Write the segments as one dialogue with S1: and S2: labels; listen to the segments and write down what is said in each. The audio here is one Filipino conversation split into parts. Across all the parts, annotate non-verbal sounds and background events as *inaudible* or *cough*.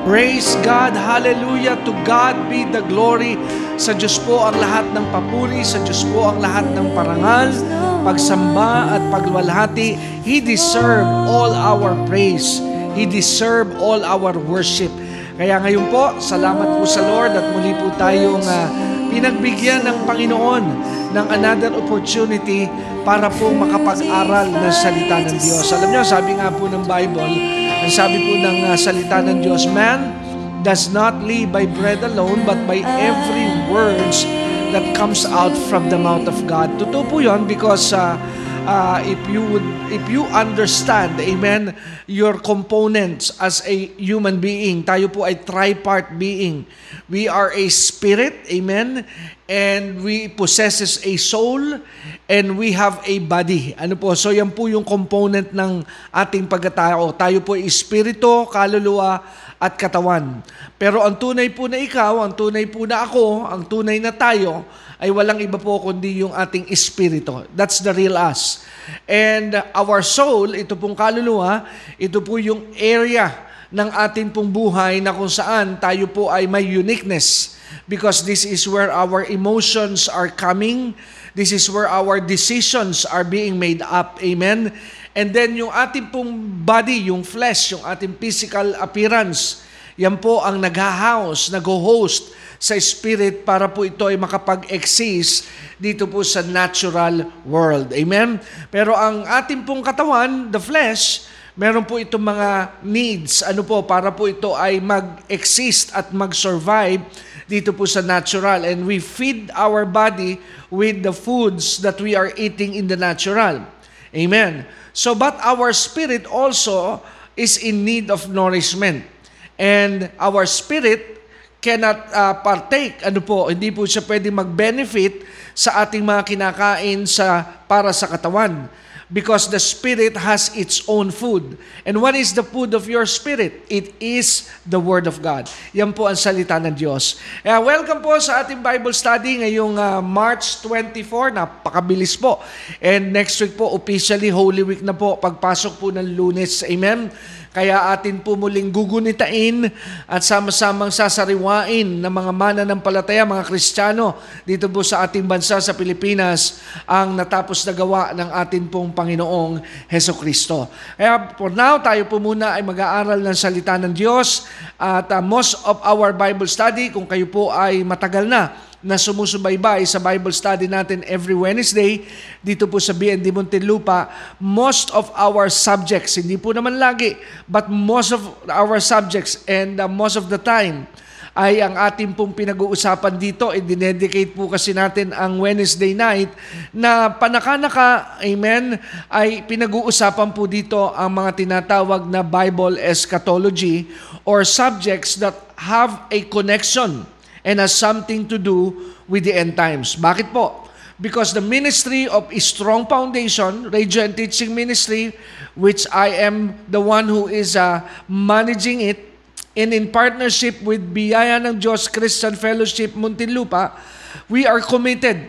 S1: Praise God, hallelujah, to God be the glory. Sa Diyos po ang lahat ng papuri, sa Diyos po ang lahat ng parangal, pagsamba at pagwalhati. He deserve all our praise. He deserve all our worship. Kaya ngayon po, salamat po sa Lord at muli po tayong uh, pinagbigyan ng Panginoon ng another opportunity para po makapag-aral ng salita ng Diyos. Alam niyo, sabi nga po ng Bible, ang sabi po ng uh, salita ng Diyos, Man does not live by bread alone, but by every words that comes out from the mouth of God. Totoo po yun because uh, uh, if you would if you understand amen your components as a human being tayo po ay tripart being. We are a spirit amen and we possesses a soul and we have a body. Ano po? So yan po yung component ng ating pagkatao. Tayo po ay espiritu kaluluwa at katawan. Pero ang tunay po na ikaw ang tunay po na ako ang tunay na tayo ay walang iba po kundi yung ating espiritu. That's the real us. And our soul, ito pong kaluluwa, ito po yung area ng ating pong buhay na kung saan tayo po ay may uniqueness because this is where our emotions are coming. This is where our decisions are being made up. Amen? And then yung ating pong body, yung flesh, yung ating physical appearance, yan po ang nag-house, nag-host sa spirit para po ito ay makapag-exist dito po sa natural world. Amen? Pero ang ating pong katawan, the flesh, meron po itong mga needs. Ano po, para po ito ay mag-exist at mag-survive dito po sa natural. And we feed our body with the foods that we are eating in the natural. Amen. So, but our spirit also is in need of nourishment. And our spirit cannot uh, partake, ano po, hindi po siya pwede mag-benefit sa ating mga kinakain sa para sa katawan because the spirit has its own food. And what is the food of your spirit? It is the Word of God. Yan po ang salita ng Diyos. Uh, welcome po sa ating Bible study ngayong uh, March 24. Napakabilis po. And next week po, officially Holy Week na po, pagpasok po ng lunes. Amen? Kaya atin po muling gugunitain at sama-samang sasariwain ng mga mananampalataya, mga Kristiyano dito po sa ating bansa sa Pilipinas ang natapos na gawa ng atin pong Panginoong Heso Kristo. Kaya for now, tayo po muna ay mag-aaral ng salita ng Diyos at uh, most of our Bible study, kung kayo po ay matagal na na sumusubaybay sa Bible study natin every Wednesday dito po sa BND Muntinlupa, most of our subjects, hindi po naman lagi, but most of our subjects and uh, most of the time, ay ang ating pong pinag-uusapan dito, i-dedicate po kasi natin ang Wednesday night na panakanaka, amen, ay pinag-uusapan po dito ang mga tinatawag na Bible eschatology or subjects that have a connection and has something to do with the end times. Bakit po? Because the ministry of a strong foundation, radio and teaching ministry, which I am the one who is uh, managing it, and in partnership with Biyaya ng Diyos Christian Fellowship Muntinlupa, we are committed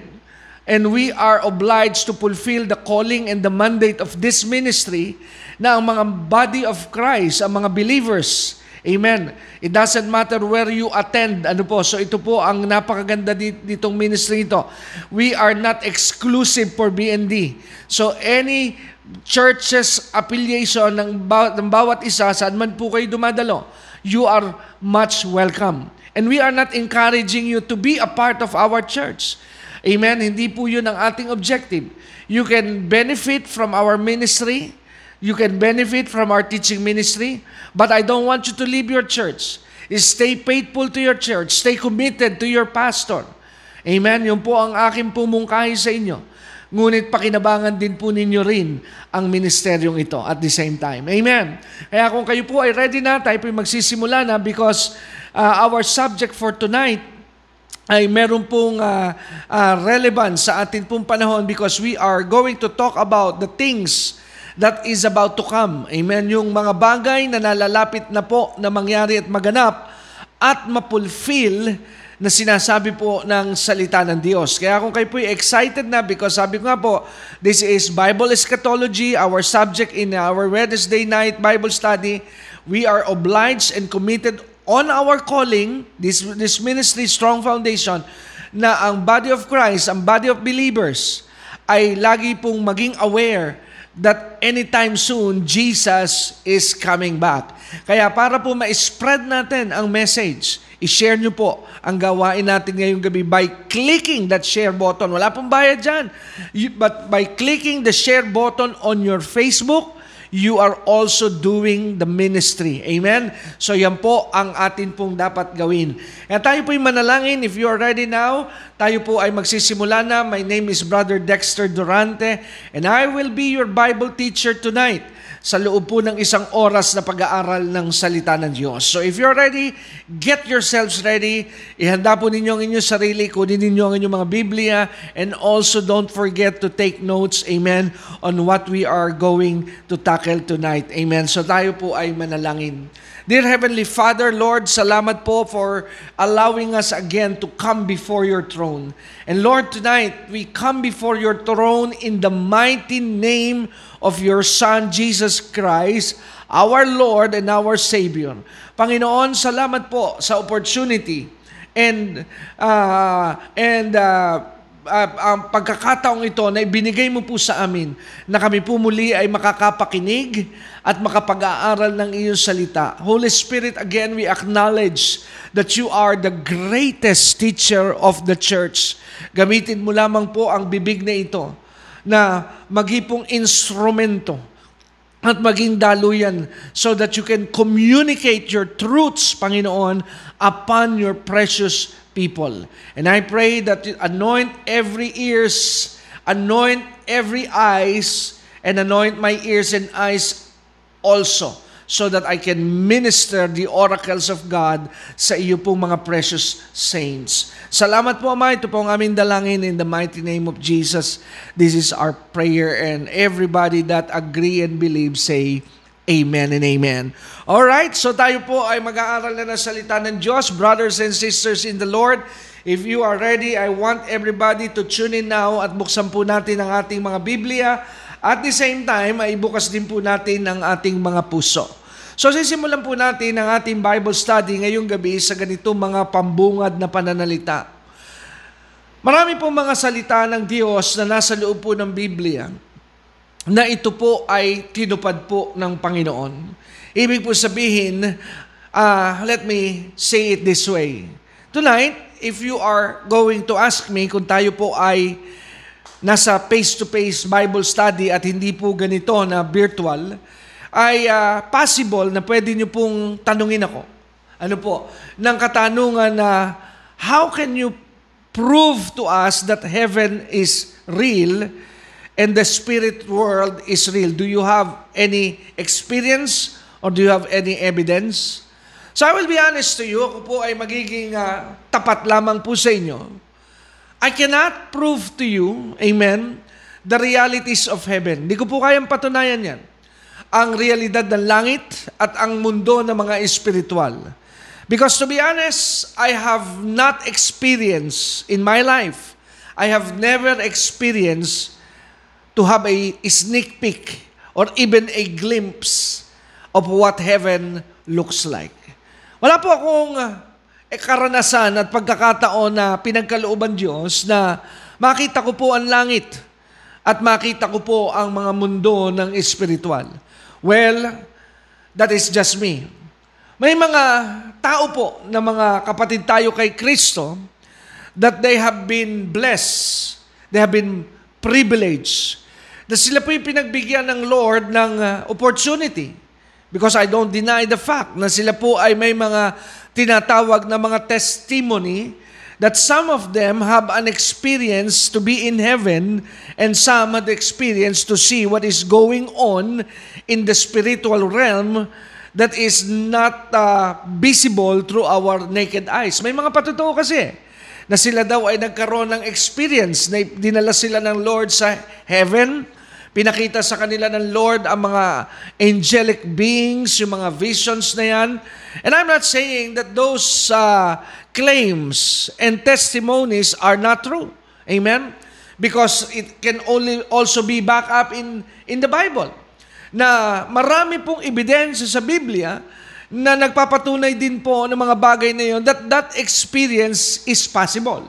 S1: and we are obliged to fulfill the calling and the mandate of this ministry na ang mga body of Christ, ang mga believers, Amen. It doesn't matter where you attend. Ano po? So ito po ang napakaganda ditong ministry ito. We are not exclusive for BND. So any churches affiliation ng, bawat, ng bawat isa, saan man po kayo dumadalo, you are much welcome. And we are not encouraging you to be a part of our church. Amen? Hindi po yun ang ating objective. You can benefit from our ministry You can benefit from our teaching ministry, but I don't want you to leave your church. Stay faithful to your church. Stay committed to your pastor. Amen? Yun po ang aking pumungkahi sa inyo. ngunit pakinabangan din po ninyo rin ang ministeryong ito at the same time. Amen. Kaya kung kayo po ay ready na, tayo po magsisimula na because uh, our subject for tonight ay meron pong uh, uh, relevance sa atin pong panahon because we are going to talk about the things that is about to come. Amen. Yung mga bagay na nalalapit na po na mangyari at maganap at mapulfill na sinasabi po ng salita ng Diyos. Kaya kung kayo po excited na because sabi ko nga po, this is Bible Eschatology, our subject in our Wednesday night Bible study. We are obliged and committed on our calling, this, this ministry, Strong Foundation, na ang body of Christ, ang body of believers, ay lagi pong maging aware that anytime soon, Jesus is coming back. Kaya para po ma-spread natin ang message, i-share nyo po ang gawain natin ngayong gabi by clicking that share button. Wala pong bayad dyan. But by clicking the share button on your Facebook, you are also doing the ministry. Amen? So yan po ang atin pong dapat gawin. Kaya tayo po yung manalangin. If you are ready now, tayo po ay magsisimula na. My name is Brother Dexter Durante and I will be your Bible teacher tonight sa loob po ng isang oras na pag-aaral ng salita ng Diyos. So if you're ready, get yourselves ready. Ihanda po ninyo ang inyong sarili, kunin ninyo ang inyong mga Biblia, and also don't forget to take notes, amen, on what we are going to tackle tonight. Amen. So tayo po ay manalangin. Dear Heavenly Father, Lord, salamat po for allowing us again to come before your throne. And Lord, tonight, we come before your throne in the mighty name of your Son, Jesus Christ, our Lord and our Savior. Panginoon, salamat po sa opportunity and uh, and uh, uh, ang pagkakataong ito na ibinigay mo po sa amin na kami po muli ay makakapakinig at makapag-aaral ng iyong salita. Holy Spirit, again, we acknowledge that you are the greatest teacher of the church. Gamitin mo lamang po ang bibig na ito na magipong instrumento at maging daluyan so that you can communicate your truths, Panginoon, upon your precious people. And I pray that you anoint every ears, anoint every eyes, and anoint my ears and eyes also so that I can minister the oracles of God sa iyo pong mga precious saints. Salamat po, Ama. Ito po ang aming dalangin in the mighty name of Jesus. This is our prayer and everybody that agree and believe say, Amen and Amen. All right, so tayo po ay mag-aaral na ng salita ng Diyos. Brothers and sisters in the Lord, if you are ready, I want everybody to tune in now at buksan po natin ang ating mga Biblia. At the same time, ay bukas din po natin ang ating mga puso. So sisimulan po natin ang ating Bible study ngayong gabi sa ganitong mga pambungad na pananalita. Marami po mga salita ng Diyos na nasa loob po ng Biblia na ito po ay tinupad po ng Panginoon. Ibig po sabihin, uh, let me say it this way. Tonight, if you are going to ask me kung tayo po ay nasa face-to-face Bible study at hindi po ganito na virtual, ay uh, possible na pwede nyo pong tanungin ako. Ano po? Ng katanungan na, how can you prove to us that heaven is real and the spirit world is real? Do you have any experience or do you have any evidence? So I will be honest to you, ako po ay magiging uh, tapat lamang po sa inyo. I cannot prove to you, amen, the realities of heaven. Hindi ko po kayang patunayan yan ang realidad ng langit at ang mundo ng mga espiritual. Because to be honest, I have not experienced in my life, I have never experienced to have a sneak peek or even a glimpse of what heaven looks like. Wala po akong eh, karanasan at pagkakataon na pinagkalooban Diyos na makita ko po ang langit at makita ko po ang mga mundo ng espiritual. Well, that is just me. May mga tao po na mga kapatid tayo kay Kristo that they have been blessed, they have been privileged, na sila po yung pinagbigyan ng Lord ng uh, opportunity. Because I don't deny the fact na sila po ay may mga tinatawag na mga testimony that some of them have an experience to be in heaven and some had experience to see what is going on in the spiritual realm that is not uh, visible through our naked eyes. May mga patutuo kasi na sila daw ay nagkaroon ng experience na dinala sila ng Lord sa heaven, Pinakita sa kanila ng Lord ang mga angelic beings, yung mga visions na yan. And I'm not saying that those uh, claims and testimonies are not true. Amen? Because it can only also be back up in, in the Bible. Na marami pong ebidensya sa Biblia na nagpapatunay din po ng mga bagay na yon that that experience is possible.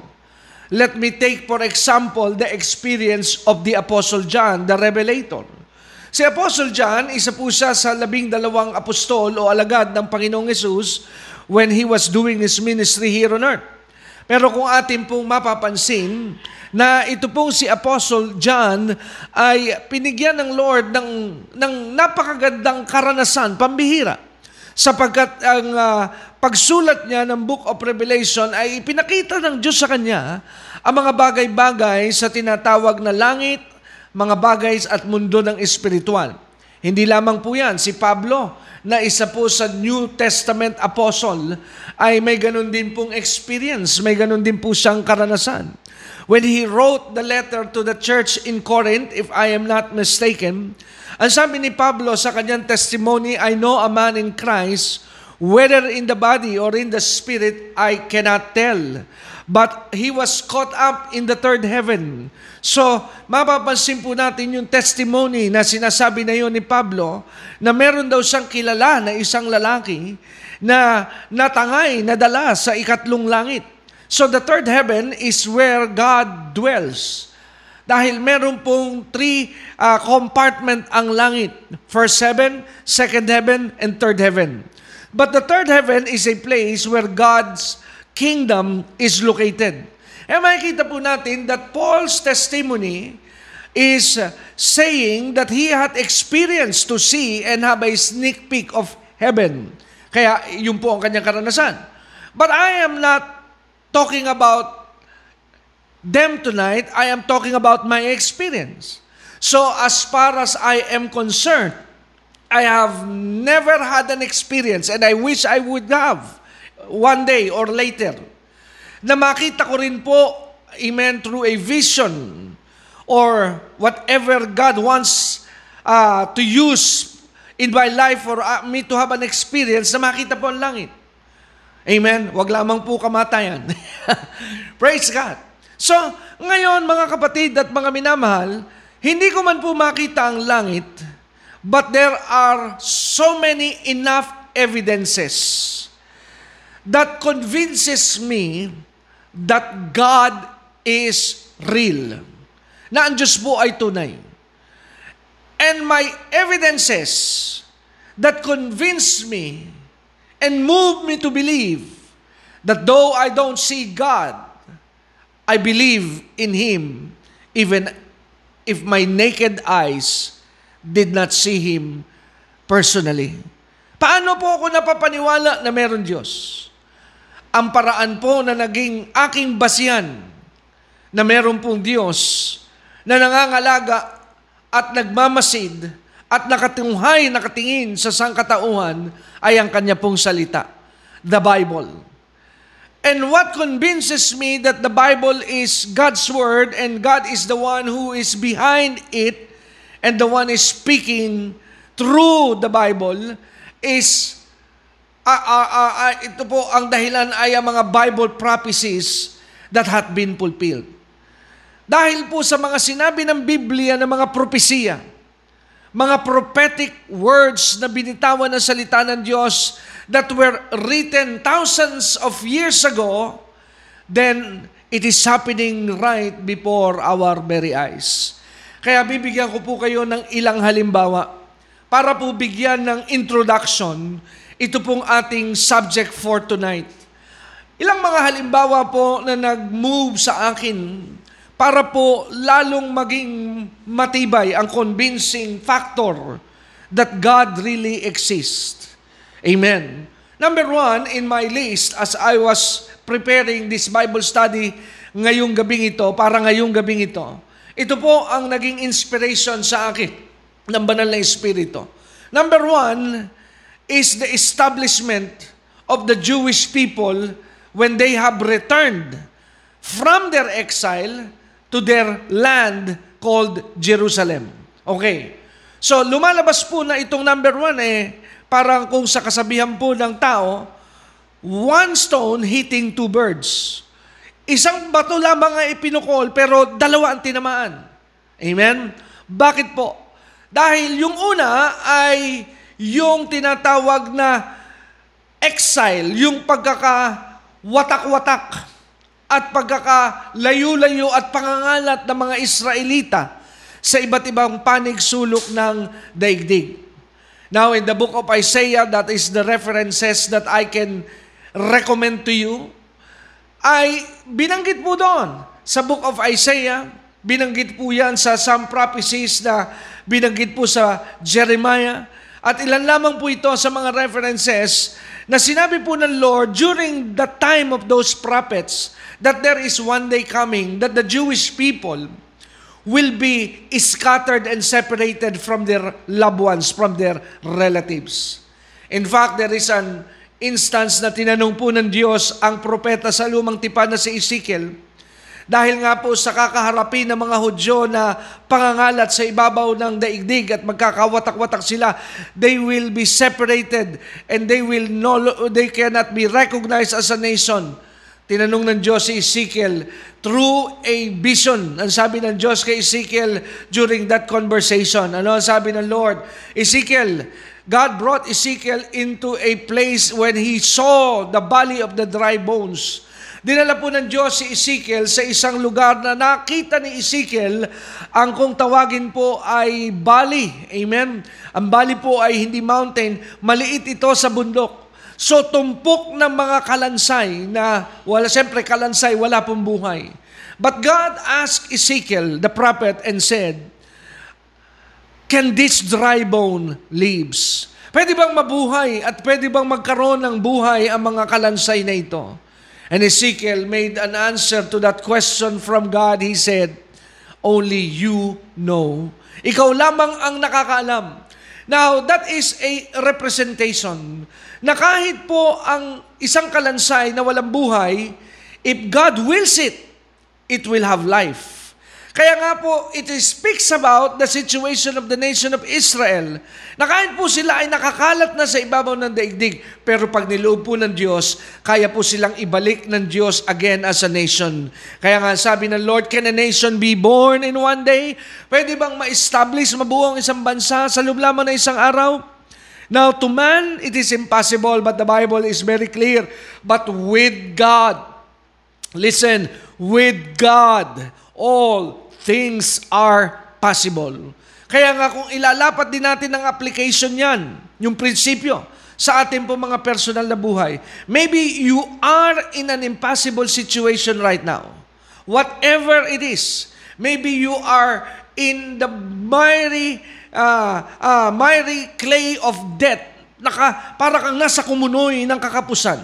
S1: Let me take for example the experience of the Apostle John, the Revelator. Si Apostle John, isa po siya sa labing dalawang apostol o alagad ng Panginoong Yesus when he was doing his ministry here on earth. Pero kung atin pong mapapansin na ito pong si Apostle John ay pinigyan ng Lord ng, ng napakagandang karanasan, pambihira. Sapagkat ang uh, pagsulat niya ng Book of Revelation ay ipinakita ng Diyos sa kanya ang mga bagay-bagay sa tinatawag na langit, mga bagay at mundo ng espiritual. Hindi lamang po yan, si Pablo na isa po sa New Testament apostle ay may ganun din pong experience, may ganun din po siyang karanasan. When he wrote the letter to the church in Corinth, if I am not mistaken, ang sabi ni Pablo sa kanyang testimony, I know a man in Christ Whether in the body or in the spirit, I cannot tell. But he was caught up in the third heaven. So, mapapansin po natin yung testimony na sinasabi na yun ni Pablo na meron daw siyang kilala na isang lalaki na natangay, nadala sa ikatlong langit. So the third heaven is where God dwells. Dahil meron pong three uh, compartment ang langit. First heaven, second heaven, and third heaven. But the third heaven is a place where God's kingdom is located. E makikita po natin that Paul's testimony is saying that he had experience to see and have a sneak peek of heaven. Kaya yun po ang kanyang karanasan. But I am not talking about them tonight. I am talking about my experience. So as far as I am concerned, I have never had an experience and I wish I would have one day or later na makita ko rin po, amen, through a vision or whatever God wants uh, to use in my life for uh, me to have an experience na makita po ang langit. Amen? Huwag lamang po kamatayan. *laughs* Praise God. So, ngayon mga kapatid at mga minamahal, hindi ko man po makita ang langit, But there are so many enough evidences that convinces me that God is real. Na ang Diyos po ay tunay. And my evidences that convince me and move me to believe that though I don't see God, I believe in Him even if my naked eyes did not see Him personally. Paano po ako napapaniwala na meron Diyos? Ang paraan po na naging aking basihan na meron pong Diyos na nangangalaga at nagmamasid at nakatunghay, nakatingin sa sangkatauhan ay ang kanya pong salita, the Bible. And what convinces me that the Bible is God's Word and God is the one who is behind it and the one is speaking through the Bible is uh, uh, uh, uh, ito po ang dahilan ay ang mga Bible prophecies that had been fulfilled. Dahil po sa mga sinabi ng Biblia ng mga propesiya, mga prophetic words na binitawan ng salita ng Diyos that were written thousands of years ago, then it is happening right before our very eyes. Kaya bibigyan ko po kayo ng ilang halimbawa para po bigyan ng introduction ito pong ating subject for tonight. Ilang mga halimbawa po na nag-move sa akin para po lalong maging matibay ang convincing factor that God really exists. Amen. Number one, in my list, as I was preparing this Bible study ngayong gabing ito, para ngayong gabing ito, ito po ang naging inspiration sa akin ng banal na Espiritu. Number one is the establishment of the Jewish people when they have returned from their exile to their land called Jerusalem. Okay. So, lumalabas po na itong number one eh, parang kung sa kasabihan po ng tao, one stone hitting two birds. Isang bato lamang ang ipinukol, pero dalawa ang tinamaan. Amen? Bakit po? Dahil yung una ay yung tinatawag na exile, yung pagkakawatak-watak at pagkakalayo-layo at pangangalat ng mga Israelita sa iba't ibang panig sulok ng daigdig. Now, in the book of Isaiah, that is the references that I can recommend to you, ay binanggit po doon. Sa book of Isaiah, binanggit po yan sa some prophecies na binanggit po sa Jeremiah. At ilan lamang po ito sa mga references na sinabi po ng Lord during the time of those prophets that there is one day coming that the Jewish people will be scattered and separated from their loved ones, from their relatives. In fact, there is an instance na tinanong po ng Diyos ang propeta sa lumang tipan na si Ezekiel, dahil nga po sa kakaharapin ng mga Hudyo na pangangalat sa ibabaw ng daigdig at magkakawatak-watak sila, they will be separated and they will no, they cannot be recognized as a nation. Tinanong ng Diyos si Ezekiel through a vision. Ang sabi ng Diyos kay Ezekiel during that conversation. Ano ang sabi ng Lord? Ezekiel, God brought Ezekiel into a place when he saw the valley of the dry bones. Dinala po ng Diyos si Ezekiel sa isang lugar na nakita ni Ezekiel ang kung tawagin po ay valley. Amen? Ang valley po ay hindi mountain, maliit ito sa bundok. So tumpok ng mga kalansay na wala siyempre kalansay wala pong buhay. But God asked Ezekiel the prophet and said, Can this dry bone lives? Pwede bang mabuhay at pwede bang magkaroon ng buhay ang mga kalansay na ito? And Ezekiel made an answer to that question from God. He said, Only you know. Ikaw lamang ang nakakaalam. Now, that is a representation na kahit po ang isang kalansay na walang buhay, if God wills it, it will have life. Kaya nga po, it speaks about the situation of the nation of Israel. Na kahit po sila ay nakakalat na sa ibabaw ng daigdig, pero pag niloob po ng Diyos, kaya po silang ibalik ng Diyos again as a nation. Kaya nga sabi ng Lord, can a nation be born in one day? Pwede bang ma-establish, mabuo ang isang bansa sa loob lamang na isang araw? Now, to man, it is impossible, but the Bible is very clear. But with God, listen, with God, all things are possible. Kaya nga kung ilalapat din natin ng application yan, yung prinsipyo, sa ating po mga personal na buhay, maybe you are in an impossible situation right now. Whatever it is, maybe you are in the miry, uh, uh, miry clay of death, naka, para kang nasa kumunoy ng kakapusan.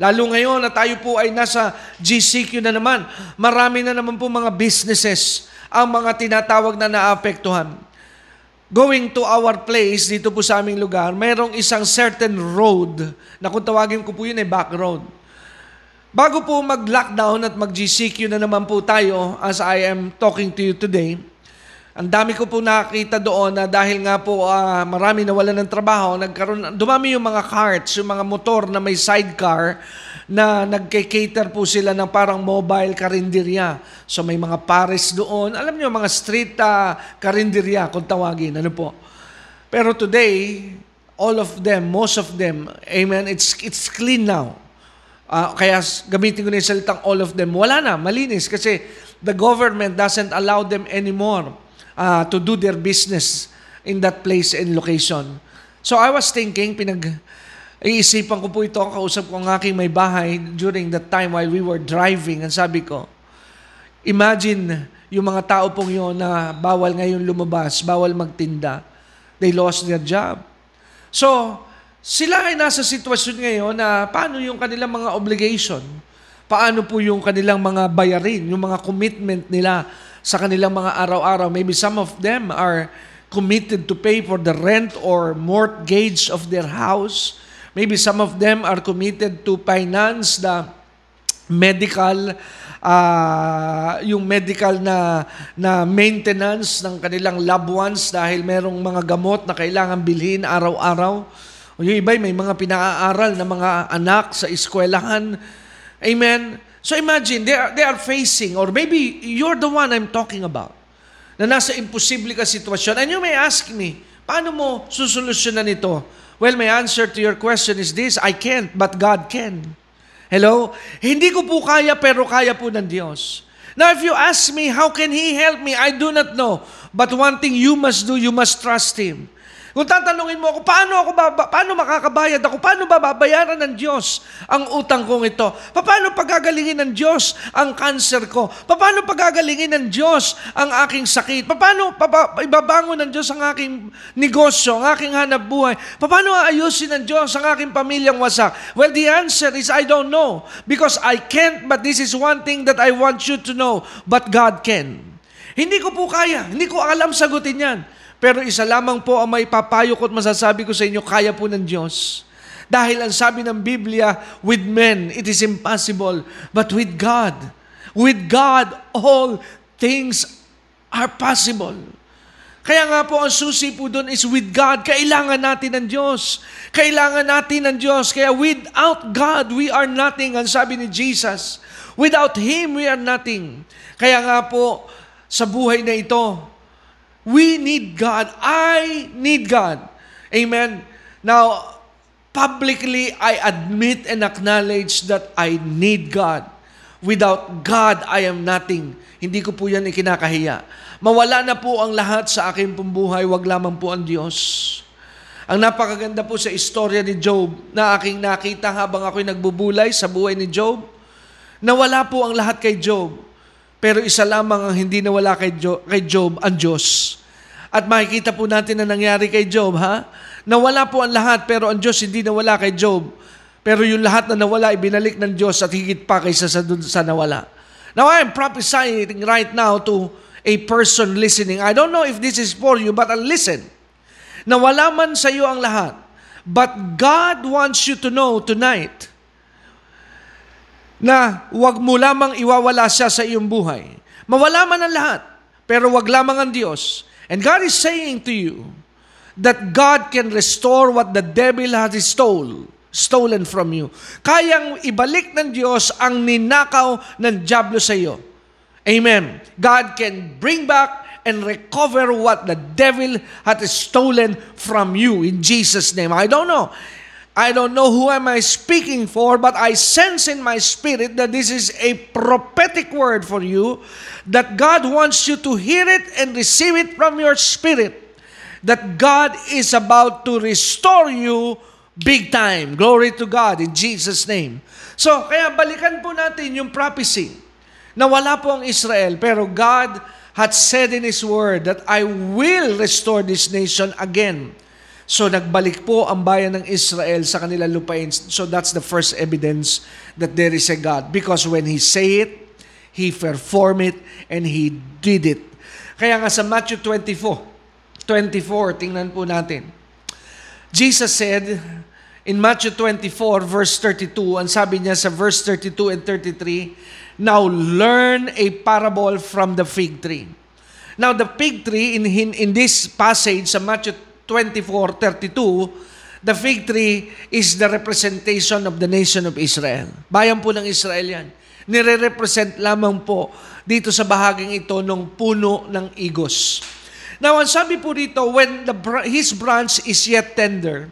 S1: Lalo ngayon na tayo po ay nasa GCQ na naman, marami na naman po mga businesses ang mga tinatawag na naapektuhan. Going to our place, dito po sa aming lugar, mayroong isang certain road na kung tawagin ko po yun ay back road. Bago po mag-lockdown at mag-GCQ na naman po tayo as I am talking to you today, ang dami ko po nakita doon na dahil nga po uh, marami na wala ng trabaho, nagkaroon, dumami yung mga carts, yung mga motor na may sidecar na nagke-cater po sila ng parang mobile karinderya. So may mga pares doon. Alam niyo, mga street uh, karinderya kung tawagin. Ano po? Pero today, all of them, most of them, amen, it's, it's clean now. Uh, kaya gamitin ko na yung salitang all of them. Wala na, malinis. Kasi the government doesn't allow them anymore uh, to do their business in that place and location. So I was thinking, pinag Iisipan ko po ito, kausap ko ang aking may bahay during that time while we were driving. Ang sabi ko, imagine yung mga tao pong yun na bawal ngayon lumabas, bawal magtinda. They lost their job. So, sila ay nasa sitwasyon ngayon na paano yung kanilang mga obligation, paano po yung kanilang mga bayarin, yung mga commitment nila sa kanilang mga araw-araw. Maybe some of them are committed to pay for the rent or mortgage of their house. Maybe some of them are committed to finance the medical uh, yung medical na na maintenance ng kanilang loved ones dahil merong mga gamot na kailangan bilhin araw-araw. O yung iba may mga pinaaral na mga anak sa eskwelahan. Amen. So imagine, they are, they are facing, or maybe you're the one I'm talking about, na nasa imposible ka sitwasyon. And you may ask me, paano mo susolusyonan ito? Well, my answer to your question is this, I can't, but God can. Hello? Hindi ko po kaya pero kaya po ng Diyos. Now, if you ask me, how can He help me? I do not know. But one thing you must do, you must trust Him. Kung tatanungin mo ako, paano ako baba, paano makakabayad ako? Paano ba babayaran ng Diyos ang utang kong ito? Paano pagagalingin ng Diyos ang cancer ko? Paano pagagalingin ng Diyos ang aking sakit? Paano ibabangon ng Diyos ang aking negosyo, ang aking hanap buhay? Paano aayusin ng Diyos ang aking pamilyang wasak? Well, the answer is I don't know because I can't but this is one thing that I want you to know but God can. Hindi ko po kaya. Hindi ko alam sagutin yan. Pero isa lamang po ang may papayo ko at masasabi ko sa inyo, kaya po ng Diyos. Dahil ang sabi ng Biblia, with men it is impossible, but with God, with God all things are possible. Kaya nga po ang susi po doon is with God. Kailangan natin ng Diyos. Kailangan natin ng Diyos. Kaya without God, we are nothing. Ang sabi ni Jesus, without Him, we are nothing. Kaya nga po, sa buhay na ito, We need God. I need God. Amen. Now, publicly, I admit and acknowledge that I need God. Without God, I am nothing. Hindi ko po yan ikinakahiya. Mawala na po ang lahat sa aking pumbuhay, wag lamang po ang Diyos. Ang napakaganda po sa istorya ni Job na aking nakita habang ako'y nagbubulay sa buhay ni Job, nawala po ang lahat kay Job pero isa lamang ang hindi nawala kay Job, kay Job ang Diyos. At makikita po natin na nangyari kay Job, ha? Nawala po ang lahat, pero ang Diyos hindi nawala kay Job. Pero yung lahat na nawala, ibinalik ng Diyos at higit pa kaysa sa, sa nawala. Now, I am prophesying right now to a person listening. I don't know if this is for you, but listen. Nawala man sa iyo ang lahat, but God wants you to know tonight na wag mo lamang iwawala siya sa iyong buhay. Mawala man ang lahat, pero wag lamang ang Diyos. And God is saying to you that God can restore what the devil has stole, stolen from you. Kayang ibalik ng Diyos ang ninakaw ng Diablo sa iyo. Amen. God can bring back and recover what the devil had stolen from you in Jesus' name. I don't know. I don't know who am I speaking for, but I sense in my spirit that this is a prophetic word for you, that God wants you to hear it and receive it from your spirit, that God is about to restore you big time. Glory to God in Jesus' name. So, kaya balikan po natin yung prophecy na wala po ang Israel, pero God had said in His word that I will restore this nation again. So nagbalik po ang bayan ng Israel sa kanilang lupain. So that's the first evidence that there is a God. Because when He say it, He perform it, and He did it. Kaya nga sa Matthew 24, 24, tingnan po natin. Jesus said, in Matthew 24, verse 32, ang sabi niya sa verse 32 and 33, Now learn a parable from the fig tree. Now the fig tree in, in, in this passage sa Matthew 24:32, the fig tree is the representation of the nation of Israel. Bayan po ng Israel yan. Nire-represent lamang po dito sa bahaging ito ng puno ng igos. Now, ang sabi po dito, when the, his branch is yet tender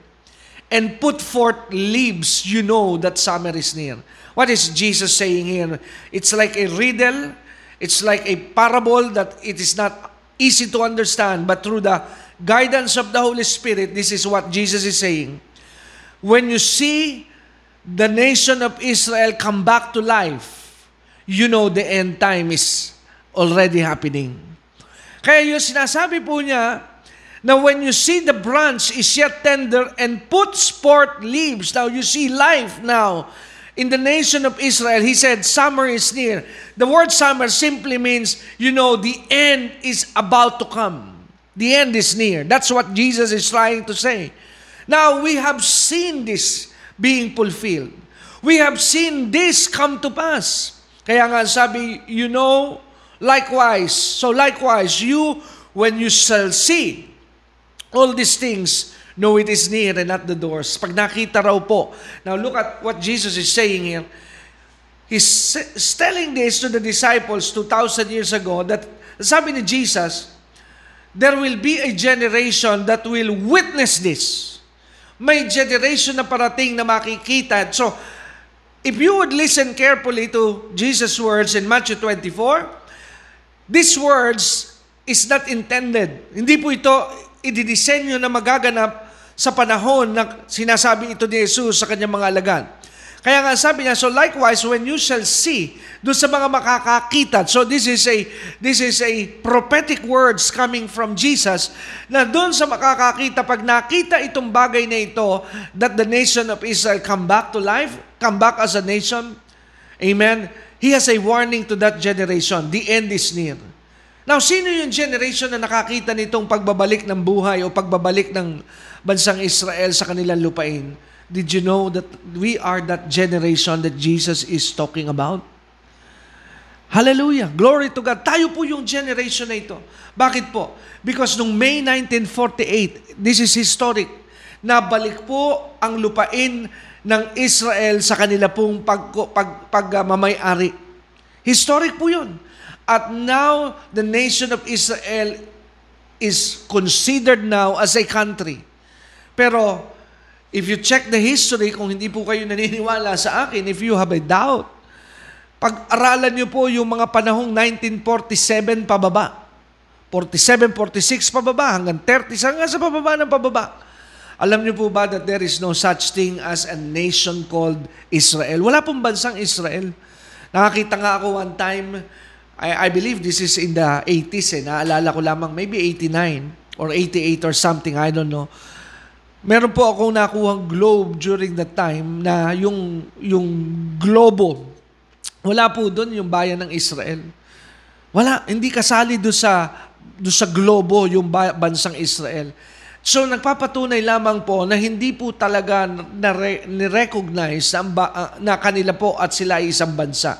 S1: and put forth leaves, you know that summer is near. What is Jesus saying here? It's like a riddle. It's like a parable that it is not easy to understand, but through the guidance of the Holy Spirit, this is what Jesus is saying. When you see the nation of Israel come back to life, you know the end time is already happening. Kaya yung sinasabi po niya Now when you see the branch is yet tender and puts forth leaves, now you see life now in the nation of Israel. He said, summer is near. The word summer simply means, you know, the end is about to come. The end is near. That's what Jesus is trying to say. Now we have seen this being fulfilled. We have seen this come to pass. Kaya nga sabi, you know, likewise. So likewise, you, when you shall see all these things, know it is near and at the doors. Pag nakita raw po. Now look at what Jesus is saying here. He's telling this to the disciples 2,000 years ago that sabi ni Jesus, there will be a generation that will witness this. May generation na parating na makikita. So, if you would listen carefully to Jesus' words in Matthew 24, these words is not intended. Hindi po ito ididisenyo na magaganap sa panahon na sinasabi ito ni Jesus sa kanyang mga alagad. Kaya nga sabi niya, so likewise, when you shall see, doon sa mga makakakita, so this is a, this is a prophetic words coming from Jesus, na doon sa makakakita, pag nakita itong bagay na ito, that the nation of Israel come back to life, come back as a nation, amen, He has a warning to that generation, the end is near. Now, sino yung generation na nakakita nitong pagbabalik ng buhay o pagbabalik ng bansang Israel sa kanilang lupain? Did you know that we are that generation that Jesus is talking about? Hallelujah. Glory to God. Tayo po yung generation na ito. Bakit po? Because nung May 1948, this is historic, nabalik po ang lupain ng Israel sa kanila pong pag, pag, pagmamayari. Historic po yun. At now, the nation of Israel is considered now as a country. Pero, if you check the history, kung hindi po kayo naniniwala sa akin, if you have a doubt, pag-aralan niyo po yung mga panahong 1947 pababa. 47, 46 pababa, hanggang 30, hanggang sa pababa ng pababa. Alam niyo po ba that there is no such thing as a nation called Israel? Wala pong bansang Israel. Nakakita nga ako one time, I, I believe this is in the 80s eh. Naalala ko lamang, maybe 89 or 88 or something, I don't know. Meron po akong nakuhang globe during that time na yung, yung globo, wala po doon yung bayan ng Israel. Wala, hindi kasali doon sa, doon sa globo yung bansang Israel. So nagpapatunay lamang po na hindi po talaga na-recognize na, na kanila po at sila ay isang bansa.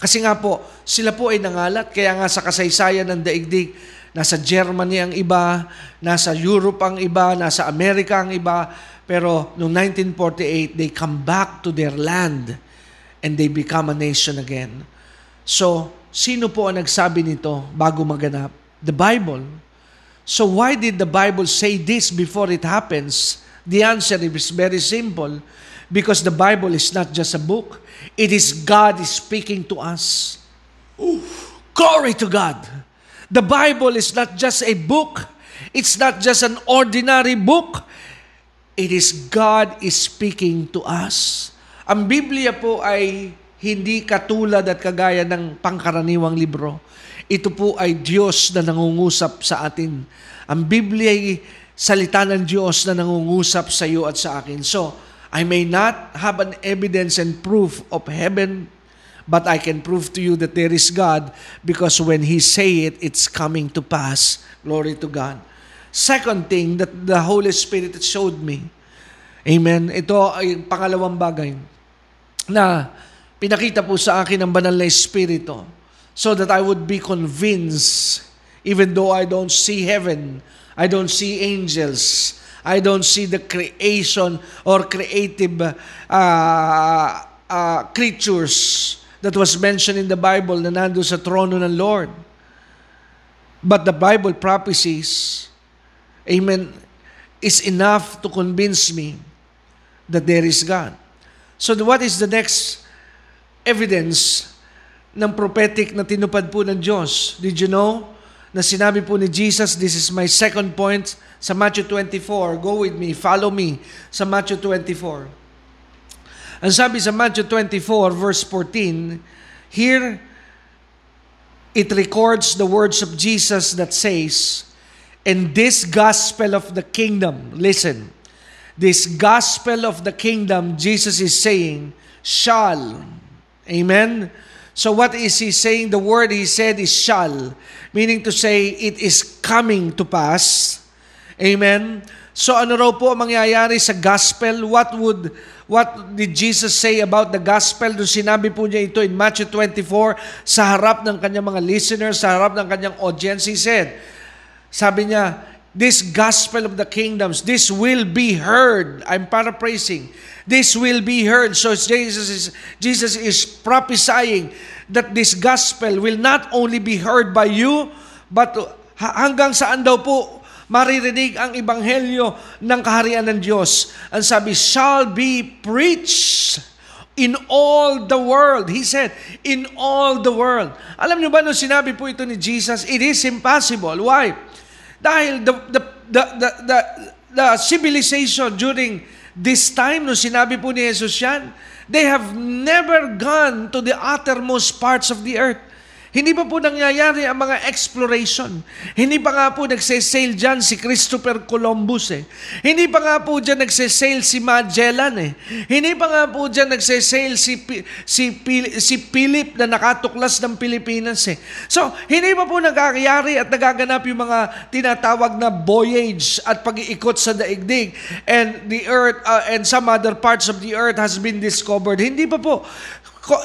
S1: Kasi nga po, sila po ay nangalat, kaya nga sa kasaysayan ng daigdig, nasa Germany ang iba, nasa Europe ang iba, nasa Amerika ang iba, pero noong 1948, they come back to their land and they become a nation again. So, sino po ang nagsabi nito bago maganap? The Bible. So why did the Bible say this before it happens? The answer is very simple. Because the Bible is not just a book. It is God is speaking to us. Ooh, glory to God. The Bible is not just a book. It's not just an ordinary book. It is God is speaking to us. Ang Biblia po ay hindi katulad at kagaya ng pangkaraniwang libro. Ito po ay Diyos na nangungusap sa atin. Ang Biblia ay salita ng Diyos na nangungusap sa iyo at sa akin. So, I may not have an evidence and proof of heaven, but I can prove to you that there is God because when He say it, it's coming to pass. Glory to God. Second thing that the Holy Spirit showed me, Amen, ito ay pangalawang bagay na pinakita po sa akin ng banal na Espiritu so that I would be convinced even though I don't see heaven, I don't see angels, I don't see the creation or creative uh, uh, creatures that was mentioned in the Bible na nando sa trono ng Lord. But the Bible prophecies, amen, is enough to convince me that there is God. So what is the next evidence ng prophetic na tinupad po ng Diyos? Did you know na sinabi po ni Jesus, this is my second point, sa Matthew 24. Go with me, follow me sa Matthew 24. Ang sabi sa Matthew 24 verse 14, here it records the words of Jesus that says, And this gospel of the kingdom, listen, this gospel of the kingdom, Jesus is saying, shall. Amen? So what is he saying? The word he said is shall, meaning to say it is coming to pass. Amen? So ano raw po mangyayari sa gospel? What would what did Jesus say about the gospel? Doon sinabi po niya ito in Matthew 24 sa harap ng kanyang mga listeners, sa harap ng kanyang audience. He said, sabi niya, this gospel of the kingdoms, this will be heard. I'm paraphrasing. This will be heard. So Jesus is, Jesus is prophesying that this gospel will not only be heard by you, but hanggang saan daw po maririnig ang ibanghelyo ng kaharian ng Diyos. Ang sabi, shall be preached in all the world. He said, in all the world. Alam niyo ba nung sinabi po ito ni Jesus, it is impossible. Why? Dahil the, the, the, the, the, the civilization during this time, nung sinabi po ni Jesus yan, they have never gone to the uttermost parts of the earth. Hindi pa po nangyayari ang mga exploration. Hindi pa nga po nagse-sail dyan si Christopher Columbus eh. Hindi pa nga po dyan nagse-sail si Magellan eh. Hindi pa nga po dyan nagse-sail si, si, si Philip na nakatuklas ng Pilipinas eh. So, hindi pa po nagkakayari at nagaganap yung mga tinatawag na voyage at pag-iikot sa daigdig and the earth uh, and some other parts of the earth has been discovered. Hindi pa po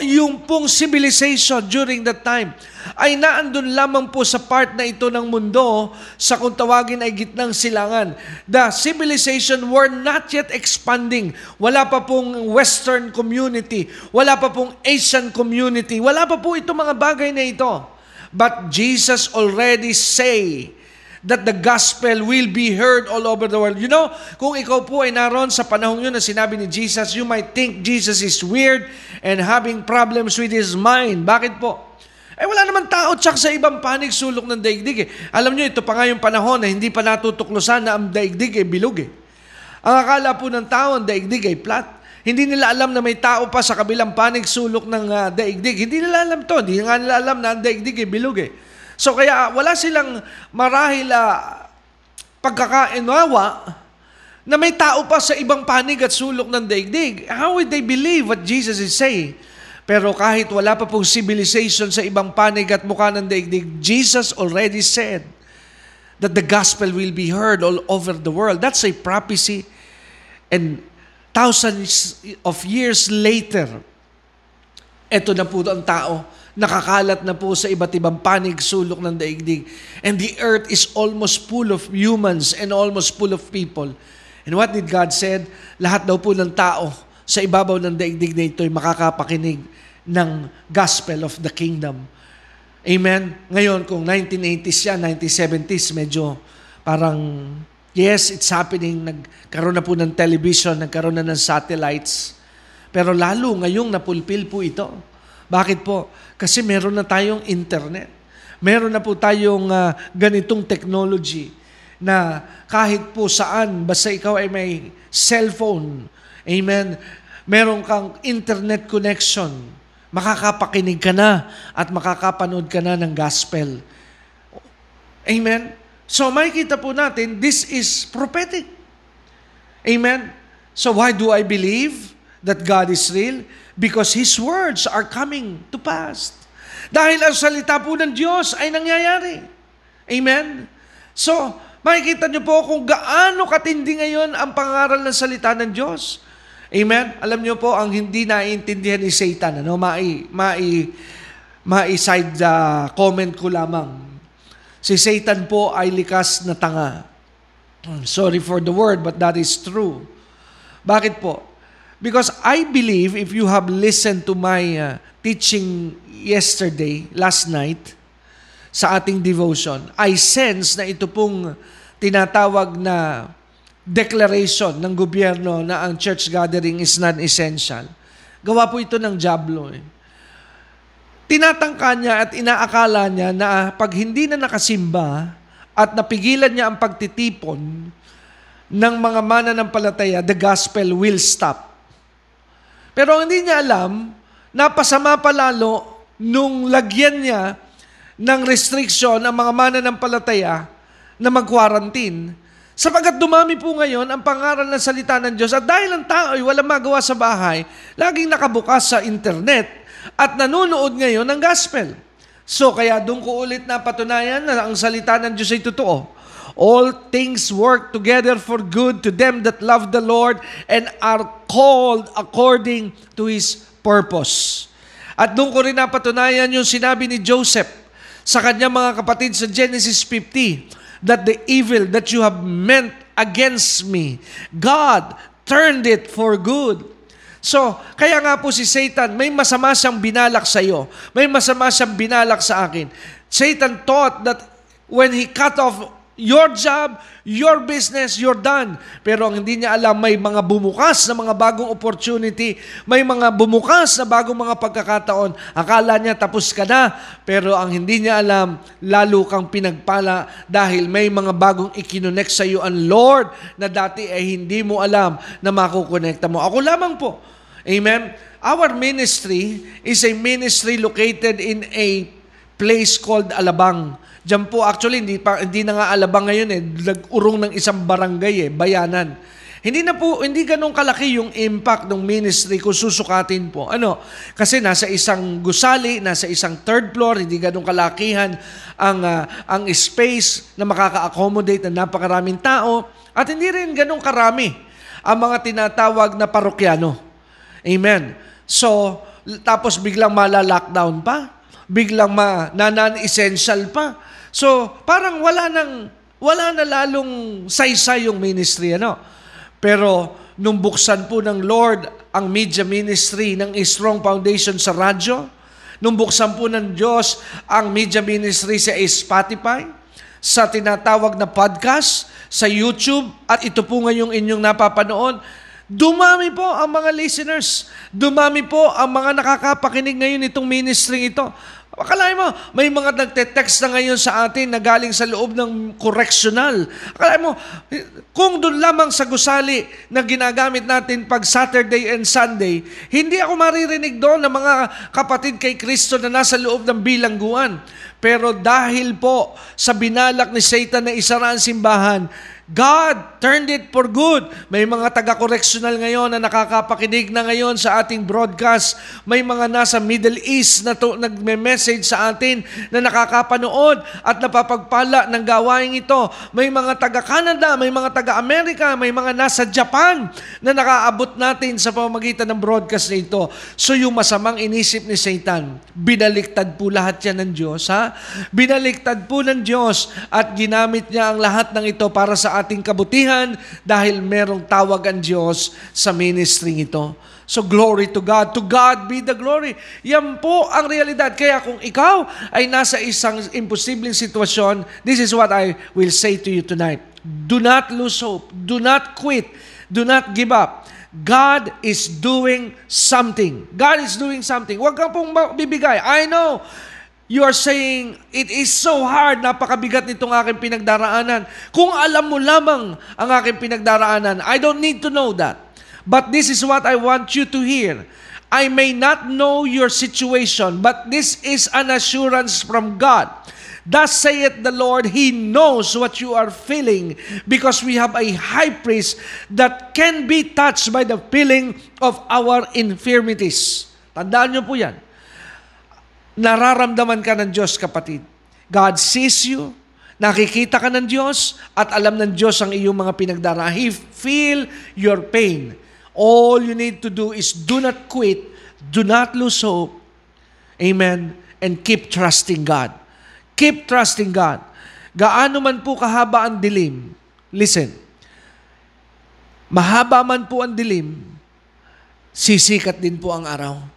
S1: yung pong civilization during that time ay naandun lamang po sa part na ito ng mundo sa kung tawagin ay gitnang silangan. The civilization were not yet expanding. Wala pa pong Western community. Wala pa pong Asian community. Wala pa po itong mga bagay na ito. But Jesus already say that the gospel will be heard all over the world. You know, kung ikaw po ay naroon sa panahon yun na sinabi ni Jesus, you might think Jesus is weird and having problems with his mind. Bakit po? Eh wala naman tao tsak sa ibang panig sulok ng daigdig eh. Alam niyo, ito pa nga yung panahon na hindi pa natutuklosan na ang daigdig ay bilog eh. Ang akala po ng tao, ang daigdig ay flat. Hindi nila alam na may tao pa sa kabilang panig sulok ng uh, daigdig. Hindi nila alam to. Hindi nga nila alam na ang daigdig ay bilog eh. So kaya wala silang marahil uh, pagkakainawa na may tao pa sa ibang panig at sulok ng daigdig. How would they believe what Jesus is saying? Pero kahit wala pa pong civilization sa ibang panig at mukha ng daigdig, Jesus already said that the gospel will be heard all over the world. That's a prophecy. And thousands of years later, eto na po ang tao nakakalat na po sa iba't ibang panig sulok ng daigdig. And the earth is almost full of humans and almost full of people. And what did God said? Lahat daw po ng tao sa ibabaw ng daigdig na ito ay makakapakinig ng gospel of the kingdom. Amen? Ngayon, kung 1980s yan, 1970s, medyo parang, yes, it's happening. Nagkaroon na po ng television, nagkaroon na ng satellites. Pero lalo ngayong napulpil po ito. Bakit po? Kasi meron na tayong internet. Meron na po tayong uh, ganitong technology na kahit po saan, basta ikaw ay may cellphone, amen, meron kang internet connection, makakapakinig ka na at makakapanood ka na ng gospel. Amen? So makikita po natin, this is prophetic. Amen? So why do I believe that God is real? Because His words are coming to pass. Dahil ang salita po ng Diyos ay nangyayari. Amen? So, makikita niyo po kung gaano katindi ngayon ang pangaral ng salita ng Diyos. Amen? Alam niyo po, ang hindi naiintindihan ni Satan, ano, mai, mai, mai-side uh, comment ko lamang. Si Satan po ay likas na tanga. *clears throat* Sorry for the word, but that is true. Bakit po? Because I believe if you have listened to my uh, teaching yesterday, last night, sa ating devotion, I sense na ito pong tinatawag na declaration ng gobyerno na ang church gathering is non-essential. Gawa po ito ng Diablo. Eh. Tinatangka niya at inaakala niya na pag hindi na nakasimba at napigilan niya ang pagtitipon ng mga mananampalataya, the gospel will stop. Pero hindi niya alam, napasama pa lalo nung lagyan niya ng restriction ang mga mananampalataya na mag-quarantine. Sapagat dumami po ngayon ang pangaral ng salita ng Diyos at dahil ang tao ay walang magawa sa bahay, laging nakabukas sa internet at nanonood ngayon ng gospel. So kaya doon ko ulit na patunayan na ang salita ng Diyos ay totoo. All things work together for good to them that love the Lord and are called according to His purpose. At doon ko rin napatunayan yung sinabi ni Joseph sa kanyang mga kapatid sa Genesis 50 that the evil that you have meant against me, God turned it for good. So, kaya nga po si Satan, may masama siyang binalak sa iyo. May masama siyang binalak sa akin. Satan thought that when he cut off Your job, your business, you're done. Pero ang hindi niya alam, may mga bumukas na mga bagong opportunity, may mga bumukas na bagong mga pagkakataon. Akala niya tapos ka na, pero ang hindi niya alam, lalo kang pinagpala dahil may mga bagong ikinonect sa iyo ang Lord na dati ay hindi mo alam na makukonekta mo. Ako lamang po. Amen? Our ministry is a ministry located in a place called Alabang. Diyan po, actually, hindi, pa, hindi na nga alabang ngayon eh. Nag-urong ng isang barangay eh, bayanan. Hindi na po, hindi ganun kalaki yung impact ng ministry kung susukatin po. Ano? Kasi nasa isang gusali, nasa isang third floor, hindi ganun kalakihan ang, uh, ang space na makaka-accommodate ng napakaraming tao. At hindi rin ganun karami ang mga tinatawag na parokyano. Amen. So, tapos biglang mala-lockdown pa, biglang ma non-essential pa. So, parang wala nang wala na lalong saysay yung ministry ano. Pero nung buksan po ng Lord ang media ministry ng Strong Foundation sa radyo, nung buksan po ng Diyos ang media ministry sa Spotify, sa tinatawag na podcast, sa YouTube, at ito po ngayong inyong napapanood, Dumami po ang mga listeners. Dumami po ang mga nakakapakinig ngayon itong ministry ito. Akalain mo, may mga nagte-text na ngayon sa atin na galing sa loob ng correctional. Akalain mo, kung doon lamang sa gusali na ginagamit natin pag Saturday and Sunday, hindi ako maririnig doon ng mga kapatid kay Kristo na nasa loob ng bilangguan. Pero dahil po sa binalak ni Satan na isara ang simbahan, God turned it for good. May mga taga-correctional ngayon na nakakapakinig na ngayon sa ating broadcast. May mga nasa Middle East na to, nagme-message sa atin na nakakapanood at napapagpala ng gawain ito. May mga taga-Canada, may mga taga-Amerika, may mga nasa Japan na nakaabot natin sa pamamagitan ng broadcast na ito. So yung masamang inisip ni Satan, binaliktad po lahat yan ng Diyos. Ha? Binaliktad po ng Diyos at ginamit niya ang lahat ng ito para sa ating kabutihan dahil merong tawag ang Diyos sa ministry ito. So glory to God. To God be the glory. Yan po ang realidad. Kaya kung ikaw ay nasa isang imposibleng sitwasyon, this is what I will say to you tonight. Do not lose hope. Do not quit. Do not give up. God is doing something. God is doing something. Huwag kang pong bibigay. I know You are saying, it is so hard, napakabigat nitong aking pinagdaraanan. Kung alam mo lamang ang aking pinagdaraanan, I don't need to know that. But this is what I want you to hear. I may not know your situation, but this is an assurance from God. Thus saith the Lord, He knows what you are feeling because we have a high priest that can be touched by the feeling of our infirmities. Tandaan niyo po yan nararamdaman ka ng Diyos, kapatid. God sees you, nakikita ka ng Diyos, at alam ng Diyos ang iyong mga pinagdaraan. He feel your pain. All you need to do is do not quit, do not lose hope. Amen. And keep trusting God. Keep trusting God. Gaano man po kahaba ang dilim, listen, mahaba man po ang dilim, sisikat din po ang araw.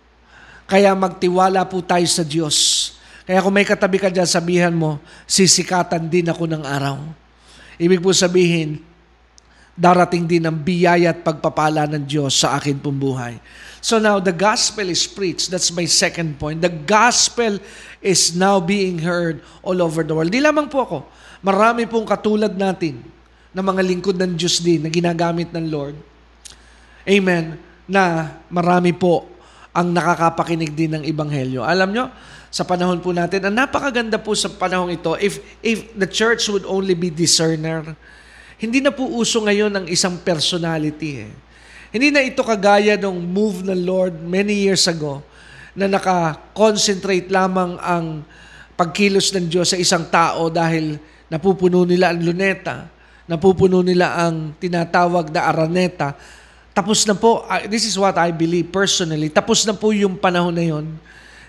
S1: Kaya magtiwala po tayo sa Diyos. Kaya kung may katabi ka dyan, sabihan mo, sisikatan din ako ng araw. Ibig po sabihin, darating din ang biyaya at pagpapala ng Diyos sa akin pong buhay. So now, the gospel is preached. That's my second point. The gospel is now being heard all over the world. Di lamang po ako. Marami pong katulad natin na mga lingkod ng Diyos din na ginagamit ng Lord. Amen. Na marami po ang nakakapakinig din ng Ebanghelyo. Alam nyo, sa panahon po natin, ang napakaganda po sa panahon ito, if, if the church would only be discerner, hindi na po uso ngayon ang isang personality. Eh. Hindi na ito kagaya ng move ng Lord many years ago na naka-concentrate lamang ang pagkilos ng Diyos sa isang tao dahil napupuno nila ang luneta, napupuno nila ang tinatawag na araneta. Tapos na po, this is what I believe personally, tapos na po yung panahon na yon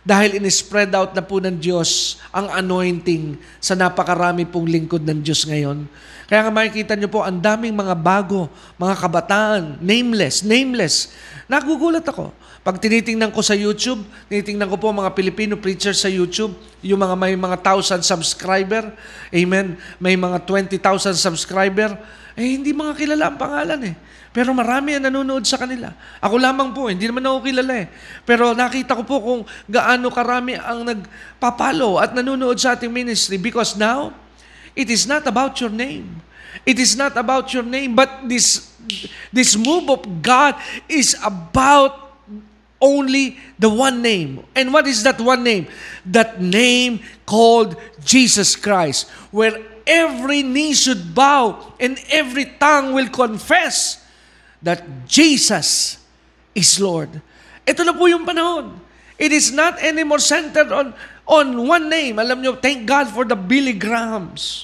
S1: dahil in-spread out na po ng Diyos ang anointing sa napakarami pong lingkod ng Diyos ngayon. Kaya nga makikita nyo po, ang daming mga bago, mga kabataan, nameless, nameless. Nagugulat ako. Pag tinitingnan ko sa YouTube, tinitingnan ko po mga Filipino preachers sa YouTube, yung mga may mga thousand subscriber, amen, may mga 20,000 subscriber, eh hindi mga kilala ang pangalan eh. Pero marami ang nanonood sa kanila. Ako lamang po, hindi naman ako kilala eh. Pero nakita ko po kung gaano karami ang nagpapalo at nanonood sa ating ministry because now, it is not about your name. It is not about your name, but this, this move of God is about only the one name. And what is that one name? That name called Jesus Christ, where every knee should bow and every tongue will confess that Jesus is Lord. Ito na po yung panahon. It is not anymore centered on, on one name. Alam nyo, thank God for the Billy Grahams.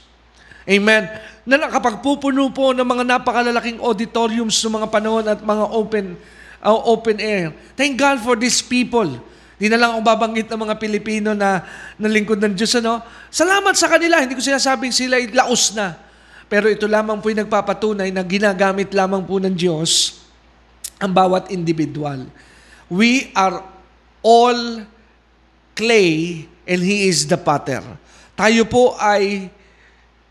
S1: Amen. Na nakapagpupuno po ng mga napakalalaking auditoriums ng mga panahon at mga open uh, open air. Thank God for these people. Di na lang ako babanggit ng mga Pilipino na nalingkod ng Diyos. Ano? Salamat sa kanila. Hindi ko sinasabing sila laos na. Pero ito lamang po yung nagpapatunay na ginagamit lamang po ng Diyos ang bawat individual. We are all clay and He is the potter. Tayo po ay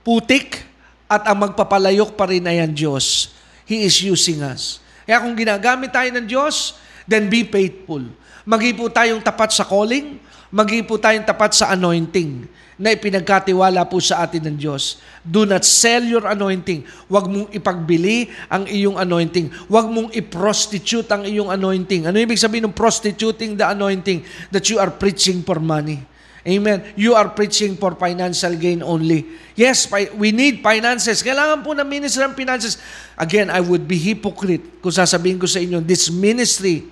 S1: putik at ang magpapalayok pa rin ay ang Diyos. He is using us. Kaya kung ginagamit tayo ng Diyos, then be faithful. Magi po tayong tapat sa calling, magi po tayong tapat sa anointing na ipinagkatiwala po sa atin ng Diyos. Do not sell your anointing. Huwag mong ipagbili ang iyong anointing. Huwag mong i-prostitute ang iyong anointing. Ano ibig sabihin ng prostituting the anointing? That you are preaching for money. Amen. You are preaching for financial gain only. Yes, we need finances. Kailangan po ng ministry ng finances. Again, I would be hypocrite kung sasabihin ko sa inyo, this ministry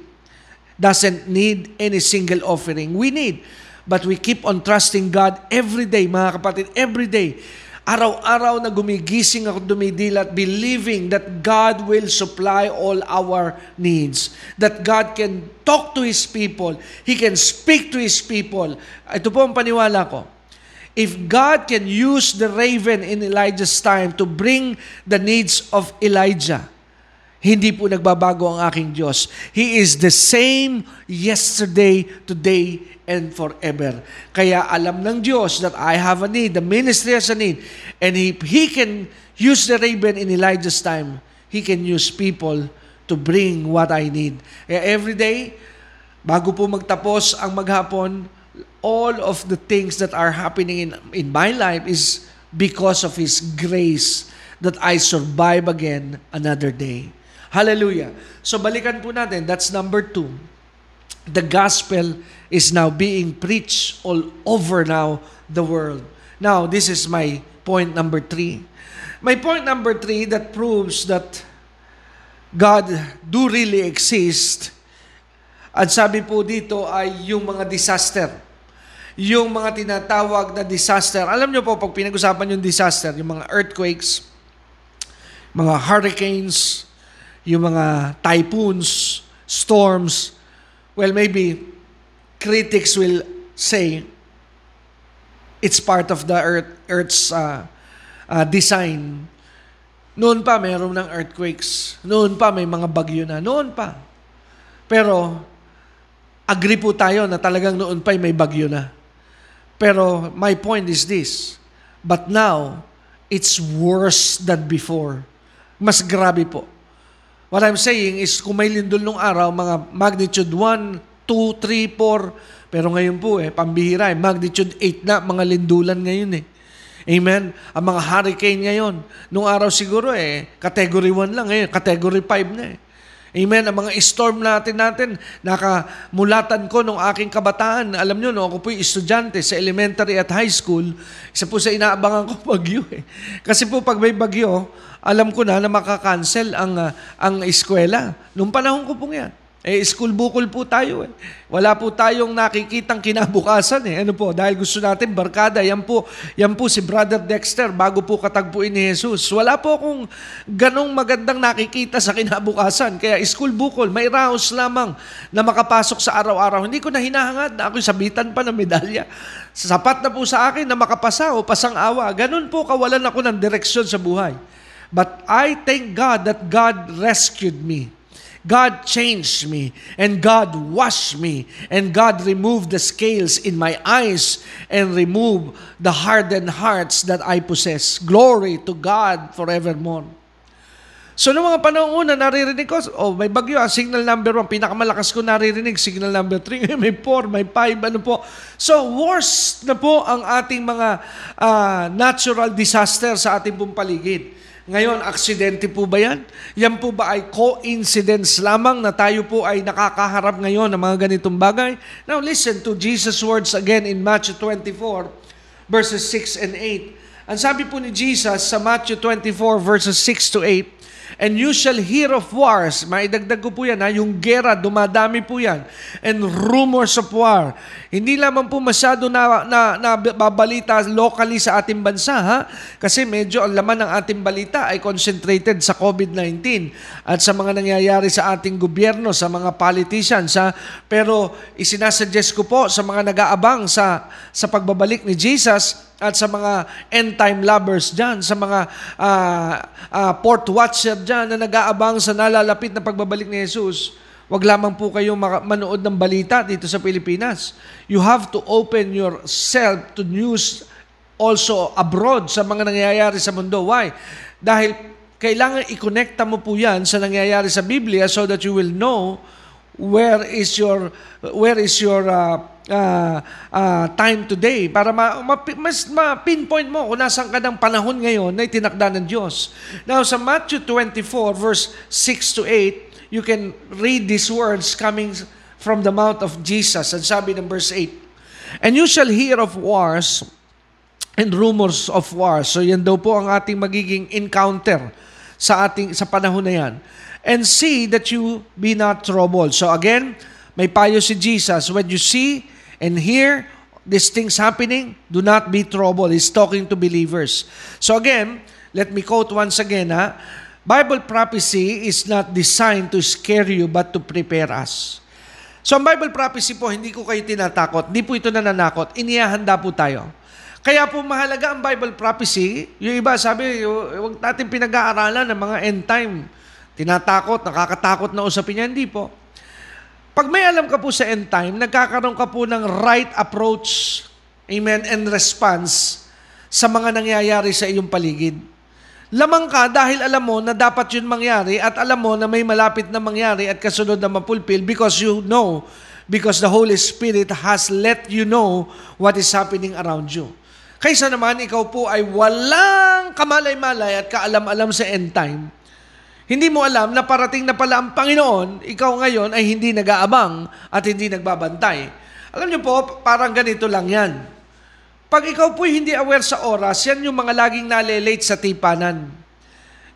S1: doesn't need any single offering. We need But we keep on trusting God every day, mga kapatid, every day. Araw-araw na gumigising ako dumidilat, believing that God will supply all our needs. That God can talk to His people. He can speak to His people. Ito po ang paniwala ko. If God can use the raven in Elijah's time to bring the needs of Elijah, hindi po nagbabago ang aking Diyos. He is the same yesterday, today, and forever. Kaya alam ng Diyos that I have a need, the ministry has a need. And if He can use the raven in Elijah's time, He can use people to bring what I need. Kaya every day, bago po magtapos ang maghapon, all of the things that are happening in, in my life is because of His grace that I survive again another day. Hallelujah. So balikan po natin, that's number two. The gospel is now being preached all over now the world. Now, this is my point number three. My point number three that proves that God do really exist. At sabi po dito ay yung mga disaster. Yung mga tinatawag na disaster. Alam nyo po, pag pinag-usapan yung disaster, yung mga earthquakes, mga hurricanes, yung mga typhoons, storms, well, maybe critics will say it's part of the earth, Earth's uh, uh, design. Noon pa, mayroon ng earthquakes. Noon pa, may mga bagyo na. Noon pa. Pero, agree po tayo na talagang noon pa may bagyo na. Pero, my point is this. But now, it's worse than before. Mas grabe po. What I'm saying is, kung may lindol nung araw, mga magnitude 1, 2, 3, 4, pero ngayon po eh, pambihira eh, magnitude 8 na, mga lindulan ngayon eh. Amen? Ang mga hurricane ngayon, nung araw siguro eh, category 1 lang ngayon, category 5 na eh. Amen. Ang mga storm natin natin, nakamulatan ko nung aking kabataan. Alam nyo, no, ako po'y estudyante sa elementary at high school. Isa po sa inaabangan ko *laughs* bagyo eh. Kasi po pag may bagyo, alam ko na na makakancel ang, uh, ang eskwela. Nung panahon ko pong yan. Eh, school bukol po tayo eh. Wala po tayong nakikitang kinabukasan eh. Ano po, dahil gusto natin barkada, yan po, yan po si Brother Dexter bago po katagpuin ni Jesus. Wala po akong ganong magandang nakikita sa kinabukasan. Kaya school bukol, may raos lamang na makapasok sa araw-araw. Hindi ko na hinahangad na ako'y sabitan pa ng medalya. Sapat na po sa akin na makapasa o pasang awa. Ganon po kawalan ako ng direksyon sa buhay. But I thank God that God rescued me. God changed me and God washed me and God removed the scales in my eyes and removed the hardened hearts that I possess. Glory to God forevermore. So, noong mga panahon una, naririnig ko, oh, may bagyo, ah, signal number 1, pinakamalakas ko naririnig, signal number 3, *laughs* may 4, may 5, ano po. So, worst na po ang ating mga uh, natural disaster sa ating pong paligid. Ngayon, aksidente po ba yan? Yan po ba ay coincidence lamang na tayo po ay nakakaharap ngayon ng mga ganitong bagay? Now listen to Jesus' words again in Matthew 24, verses 6 and 8. Ang sabi po ni Jesus sa Matthew 24, verses 6 to 8, And you shall hear of wars. Maidagdag ko po yan, ha? yung gera, dumadami po yan. And rumors of war. Hindi lamang po masyado na, na, na babalita locally sa ating bansa, ha? Kasi medyo ang laman ng ating balita ay concentrated sa COVID-19 at sa mga nangyayari sa ating gobyerno, sa mga politicians, ha? Pero isinasuggest ko po sa mga nag-aabang sa, sa pagbabalik ni Jesus, at sa mga end-time lovers dyan, sa mga uh, uh, port watcher dyan na nag-aabang sa nalalapit na pagbabalik ni Jesus, wag lamang po kayong manood ng balita dito sa Pilipinas. You have to open yourself to news also abroad sa mga nangyayari sa mundo. Why? Dahil kailangan i-connecta mo po yan sa nangyayari sa Biblia so that you will know where is your where is your uh, uh, uh, time today para ma, ma, mas ma-pinpoint mo kung nasan ka ng panahon ngayon na itinakda ng Diyos. Now sa Matthew 24 verse 6 to 8, you can read these words coming from the mouth of Jesus. And sabi ng verse 8, And you shall hear of wars and rumors of wars. So yan daw po ang ating magiging encounter sa ating sa panahon na yan and see that you be not troubled. So again, may payo si Jesus, when you see and hear these things happening, do not be troubled. He's talking to believers. So again, let me quote once again, ha? Bible prophecy is not designed to scare you but to prepare us. So ang Bible prophecy po, hindi ko kayo tinatakot, hindi po ito nananakot, inihahanda po tayo. Kaya po mahalaga ang Bible prophecy, yung iba sabi, huwag natin pinag-aaralan ng mga end time Tinatakot, nakakatakot na usapin niya. Hindi po. Pag may alam ka po sa end time, nagkakaroon ka po ng right approach, amen, and response sa mga nangyayari sa iyong paligid. Lamang ka dahil alam mo na dapat yun mangyari at alam mo na may malapit na mangyari at kasunod na mapulpil because you know, because the Holy Spirit has let you know what is happening around you. Kaysa naman ikaw po ay walang kamalay-malay at kaalam-alam sa end time, hindi mo alam na parating na pala ang Panginoon, ikaw ngayon ay hindi nag-aabang at hindi nagbabantay. Alam niyo po, parang ganito lang yan. Pag ikaw po hindi aware sa oras, yan yung mga laging nalelate sa tipanan.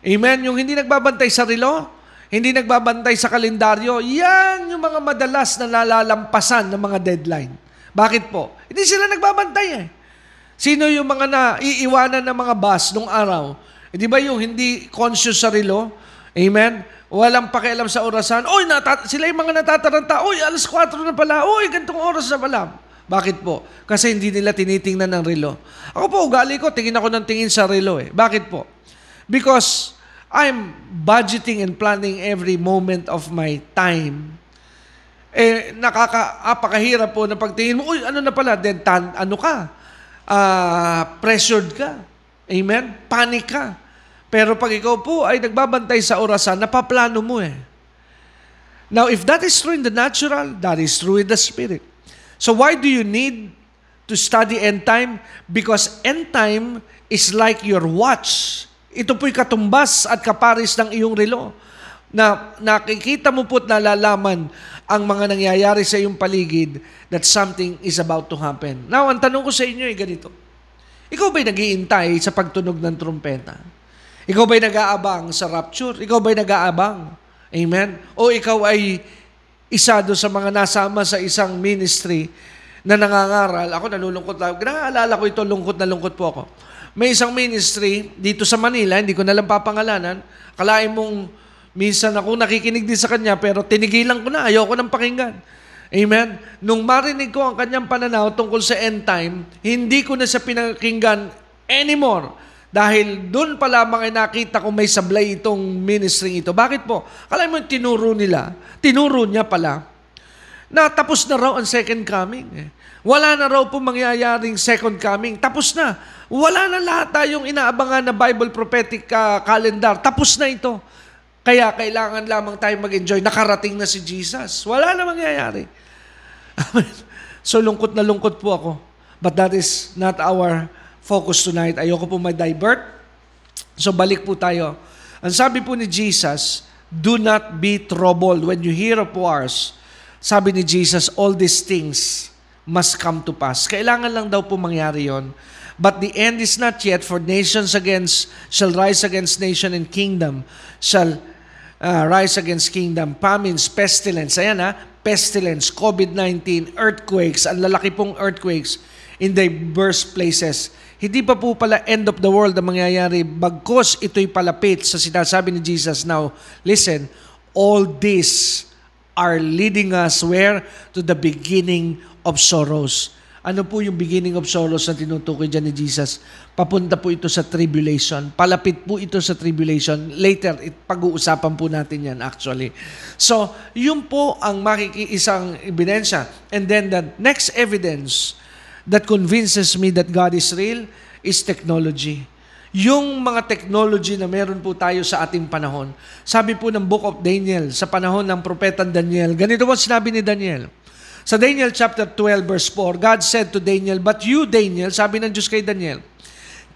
S1: Amen? Yung hindi nagbabantay sa relo, hindi nagbabantay sa kalendaryo, yan yung mga madalas na nalalampasan ng mga deadline. Bakit po? Hindi sila nagbabantay eh. Sino yung mga naiiwanan ng mga bus nung araw? Eh, di ba yung hindi conscious sa relo? Amen? Walang pakialam sa orasan. Oy, natat- sila yung mga natataranta. Oy, alas 4 na pala. Oy, gantong oras na pala. Bakit po? Kasi hindi nila tinitingnan ng relo. Ako po, ugali ko, tingin ako ng tingin sa relo eh. Bakit po? Because I'm budgeting and planning every moment of my time. Eh, nakaka-apakahirap po na pagtingin mo, uy, ano na pala, then tan, ano ka? Uh, pressured ka. Amen? Panic ka. Pero pag ikaw po ay nagbabantay sa orasan, napaplano mo eh. Now, if that is true in the natural, that is true in the spirit. So why do you need to study end time? Because end time is like your watch. Ito po'y katumbas at kaparis ng iyong relo. na nakikita mo po't nalalaman ang mga nangyayari sa iyong paligid that something is about to happen. Now, ang tanong ko sa inyo ay ganito. Ikaw ba'y nagiintay sa pagtunog ng trumpeta? Ikaw ba'y nag-aabang sa rapture? Ikaw ba'y nag-aabang? Amen? O ikaw ay isa do sa mga nasama sa isang ministry na nangangaral. Ako nalulungkot lang. Naalala ko ito, lungkot na lungkot po ako. May isang ministry dito sa Manila, hindi ko na lang papangalanan. Kalain mong minsan ako nakikinig din sa kanya, pero tinigilan ko na, ayoko nang pakinggan. Amen? Nung marinig ko ang kanyang pananaw tungkol sa end time, hindi ko na siya pinakinggan anymore. Dahil doon pa lamang ay nakita ko may sablay itong ministry ito. Bakit po? Kala mo tinuro nila, tinuro niya pala, na tapos na raw ang second coming. Eh. Wala na raw po mangyayaring second coming. Tapos na. Wala na lahat tayong inaabangan na Bible prophetic uh, calendar. Tapos na ito. Kaya kailangan lamang tayo mag-enjoy. Nakarating na si Jesus. Wala na mangyayari. *laughs* so lungkot na lungkot po ako. But that is not our focus tonight. Ayoko po ma-divert. So balik po tayo. Ang sabi po ni Jesus, do not be troubled when you hear of wars. Sabi ni Jesus, all these things must come to pass. Kailangan lang daw po mangyari yon. But the end is not yet, for nations against shall rise against nation and kingdom shall uh, rise against kingdom, famines, pestilence, ayan ha, pestilence, COVID-19, earthquakes, ang lalaki pong earthquakes in diverse places. Hindi pa po pala end of the world ang mangyayari, bagkos ito'y palapit sa sinasabi ni Jesus. Now, listen, all this are leading us where? To the beginning of sorrows. Ano po yung beginning of sorrows na tinutukoy dyan ni Jesus? Papunta po ito sa tribulation. Palapit po ito sa tribulation. Later, it, pag-uusapan po natin yan actually. So, yun po ang makikiisang ebidensya. And then the next evidence that convinces me that God is real is technology. Yung mga technology na meron po tayo sa ating panahon. Sabi po ng Book of Daniel, sa panahon ng propeta Daniel, ganito po sinabi ni Daniel, sa Daniel chapter 12 verse 4, God said to Daniel, But you, Daniel, sabi ng Diyos kay Daniel,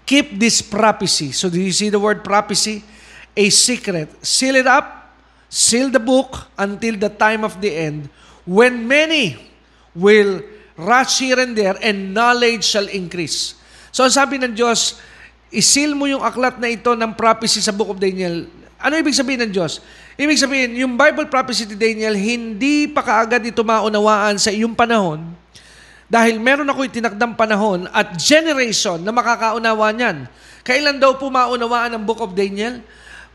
S1: keep this prophecy. So do you see the word prophecy? A secret. Seal it up, seal the book until the time of the end, when many will rush here and there and knowledge shall increase. So ang sabi ng Diyos, isil mo yung aklat na ito ng prophecy sa Book of Daniel. Ano ibig sabihin ng Diyos? Ibig sabihin, yung Bible prophecy ni Daniel, hindi pa kaagad ito maunawaan sa iyong panahon dahil meron ako itinakdang panahon at generation na makakaunawa niyan. Kailan daw po maunawaan ang Book of Daniel?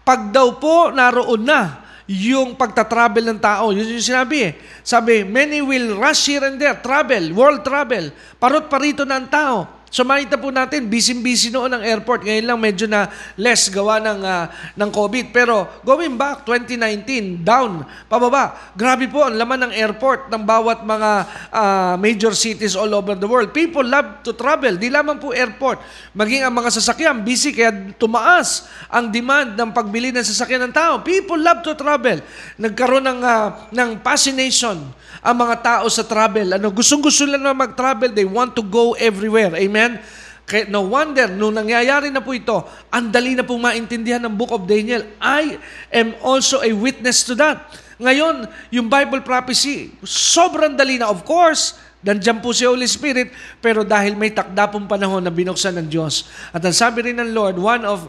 S1: Pag daw po naroon na yung pagta-travel ng tao. Yun yung sinabi eh. Sabi, many will rush here and there, travel, world travel. Parot parito na ang tao. So makita po natin, busy-busy noon ang airport. Ngayon lang medyo na less gawa ng, uh, ng COVID. Pero going back, 2019, down, pababa. Grabe po ang laman ng airport ng bawat mga uh, major cities all over the world. People love to travel. Di lamang po airport. Maging ang mga sasakyan, busy kaya tumaas ang demand ng pagbili ng sasakyan ng tao. People love to travel. Nagkaroon ng, uh, ng fascination ang mga tao sa travel. Ano, gustong-gusto lang na mag-travel. They want to go everywhere. Amen? Kaya no wonder, nung nangyayari na po ito, ang dali na pong maintindihan ng Book of Daniel. I am also a witness to that. Ngayon, yung Bible prophecy, sobrang dali na. Of course, Nandiyan po si Holy Spirit, pero dahil may takda pong panahon na binuksan ng Diyos. At ang sabi rin ng Lord, one of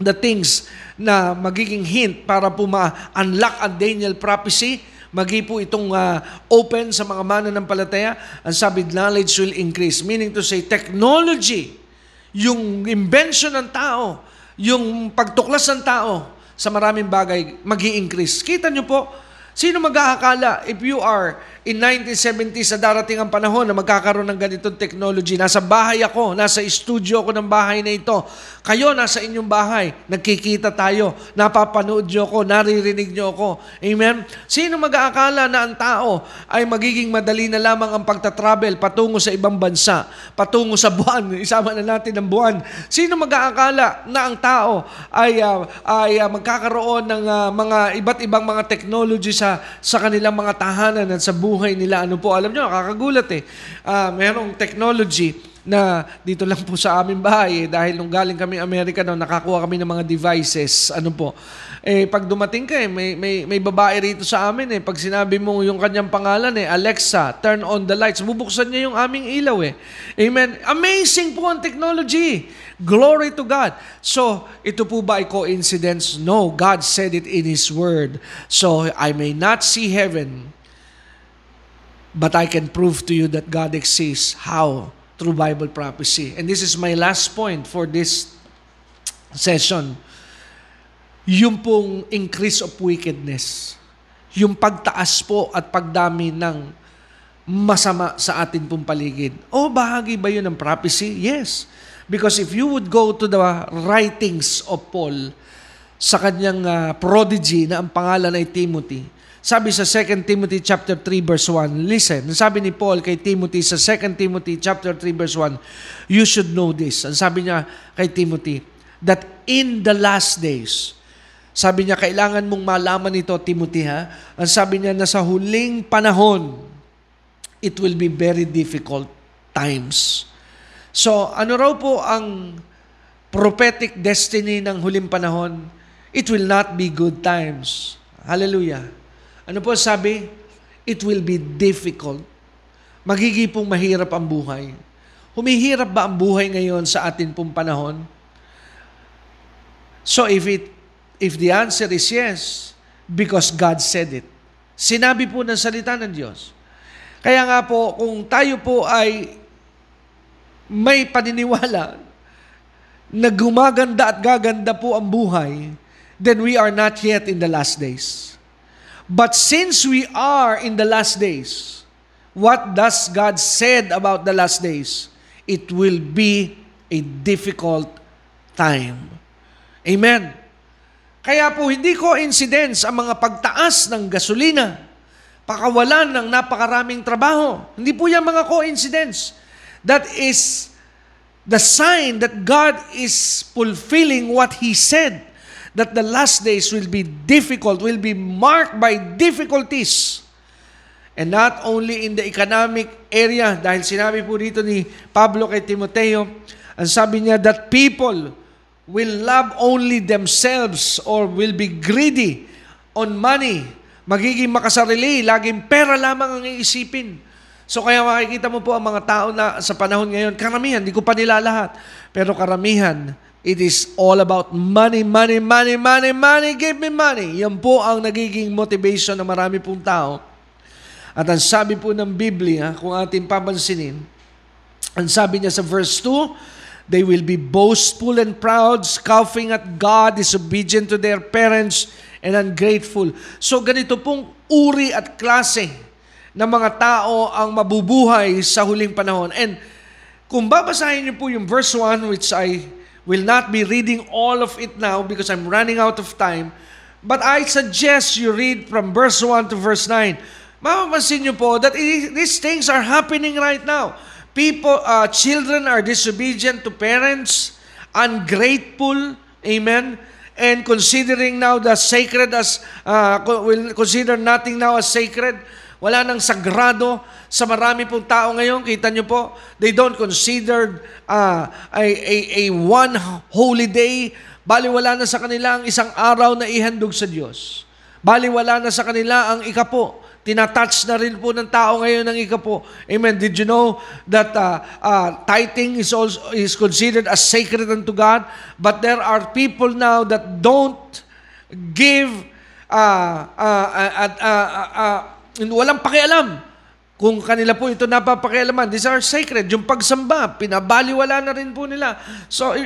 S1: the things na magiging hint para po ma-unlock ang Daniel prophecy magi po itong uh, open sa mga mananampalataya, ang sabi, knowledge will increase. Meaning to say, technology, yung invention ng tao, yung pagtuklas ng tao sa maraming bagay, mag increase Kita nyo po, sino mag-aakala if you are in 1970 sa darating ang panahon na magkakaroon ng ganitong technology. Nasa bahay ako, nasa studio ako ng bahay na ito. Kayo nasa inyong bahay, nagkikita tayo, napapanood nyo ako, naririnig nyo ako. Amen? Sino mag-aakala na ang tao ay magiging madali na lamang ang pagta-travel patungo sa ibang bansa, patungo sa buwan, *laughs* isama na natin ang buwan. Sino mag-aakala na ang tao ay, uh, ay uh, magkakaroon ng uh, mga iba't ibang mga technology sa, sa kanilang mga tahanan at sa buhay buhay nila. Ano po, alam nyo, nakakagulat eh. Uh, merong technology na dito lang po sa aming bahay eh, dahil nung galing kami Amerika no, nakakuha kami ng mga devices. Ano po? Eh pag dumating ka eh, may may may babae rito sa amin eh. Pag sinabi mo yung kanyang pangalan eh, Alexa, turn on the lights. Bubuksan niya yung aming ilaw eh. Amen. Amazing po ang technology. Glory to God. So, ito po ba ay coincidence? No, God said it in His Word. So, I may not see heaven, but I can prove to you that God exists. How? through Bible prophecy. And this is my last point for this session. Yung pong increase of wickedness. Yung pagtaas po at pagdami ng masama sa atin pong paligid. O bahagi ba yun ng prophecy? Yes. Because if you would go to the writings of Paul sa kanyang uh, prodigy na ang pangalan ay Timothy, sabi sa 2 Timothy chapter 3 verse 1, listen, sabi ni Paul kay Timothy sa 2 Timothy chapter 3 verse 1, you should know this. Ang sabi niya kay Timothy, that in the last days, sabi niya, kailangan mong malaman ito, Timothy, ha? Ang sabi niya, na sa huling panahon, it will be very difficult times. So, ano raw po ang prophetic destiny ng huling panahon? It will not be good times. Hallelujah. Ano po sabi? It will be difficult. Magiging pong mahirap ang buhay. Humihirap ba ang buhay ngayon sa atin pong panahon? So if it if the answer is yes, because God said it. Sinabi po ng salita ng Diyos. Kaya nga po, kung tayo po ay may paniniwala na gumaganda at gaganda po ang buhay, then we are not yet in the last days. But since we are in the last days, what does God said about the last days? It will be a difficult time. Amen. Kaya po hindi coincidence ang mga pagtaas ng gasolina, pakawalan ng napakaraming trabaho. Hindi po yan mga coincidence. That is the sign that God is fulfilling what He said that the last days will be difficult, will be marked by difficulties. And not only in the economic area, dahil sinabi po dito ni Pablo kay Timoteo, ang sabi niya that people will love only themselves or will be greedy on money. Magiging makasarili, laging pera lamang ang iisipin. So kaya makikita mo po ang mga tao na sa panahon ngayon, karamihan, hindi ko pa nila lahat, pero karamihan, It is all about money, money, money, money, money, give me money. Yan po ang nagiging motivation ng marami pong tao. At ang sabi po ng Biblia, kung ating papansinin, ang sabi niya sa verse 2, They will be boastful and proud, scoffing at God, disobedient to their parents, and ungrateful. So ganito pong uri at klase ng mga tao ang mabubuhay sa huling panahon. And kung babasahin niyo po yung verse 1, which I will not be reading all of it now because I'm running out of time. But I suggest you read from verse 1 to verse 9. Mapapansin niyo po that these things are happening right now. People, uh, children are disobedient to parents, ungrateful, amen, and considering now the sacred as, uh, will consider nothing now as sacred. Wala nang sagrado sa marami pong tao ngayon. Kita nyo po, they don't consider uh, a, a, a one holy day. Bali wala na sa kanila ang isang araw na ihandog sa Diyos. Bali wala na sa kanila ang ikapo. Tinatouch na rin po ng tao ngayon ng ikapo. Amen. Did you know that uh, uh, tithing is also is considered as sacred unto God? But there are people now that don't give uh, uh, uh, uh, uh, uh, walang pakialam kung kanila po ito napapakialaman. These are sacred. Yung pagsamba, pinabaliwala na rin po nila. So,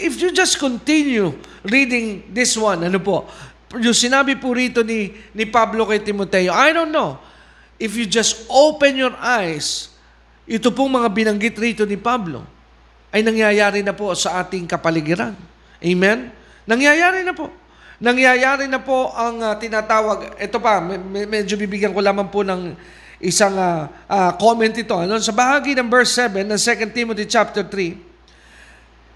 S1: if you just continue reading this one, ano po, yung sinabi po rito ni, ni Pablo kay Timoteo, I don't know, if you just open your eyes, ito pong mga binanggit rito ni Pablo, ay nangyayari na po sa ating kapaligiran. Amen? Nangyayari na po. Nangyayari na po ang uh, tinatawag, ito pa, med- medyo bibigyan ko lamang po ng isang uh, uh, comment ito. Ano? Sa bahagi ng verse 7 ng 2 Timothy chapter 3,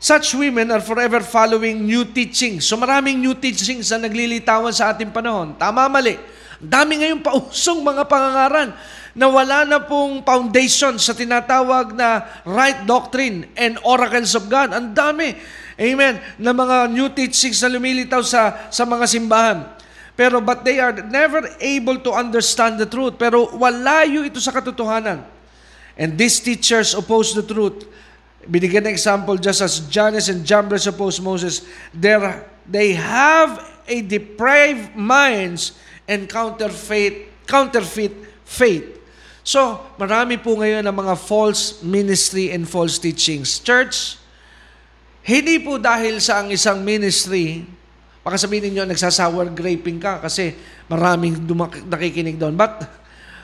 S1: Such women are forever following new teachings. So maraming new teachings na naglilitawan sa ating panahon. Tama, mali. Dami ngayong pausong mga pangangaran na wala na pong foundation sa tinatawag na right doctrine and oracles of God. Ang dami. Amen. Na mga new teachings na lumilitaw sa, sa mga simbahan. Pero but they are never able to understand the truth. Pero walayo ito sa katotohanan. And these teachers oppose the truth. Binigyan ng example just as Janus and Jambres opposed Moses. They have a depraved minds and counterfeit, counterfeit faith. So, marami po ngayon ng mga false ministry and false teachings. Church, hindi po dahil sa ang isang ministry, baka sabihin ninyo, nagsasour graping ka kasi maraming dumak- nakikinig doon. But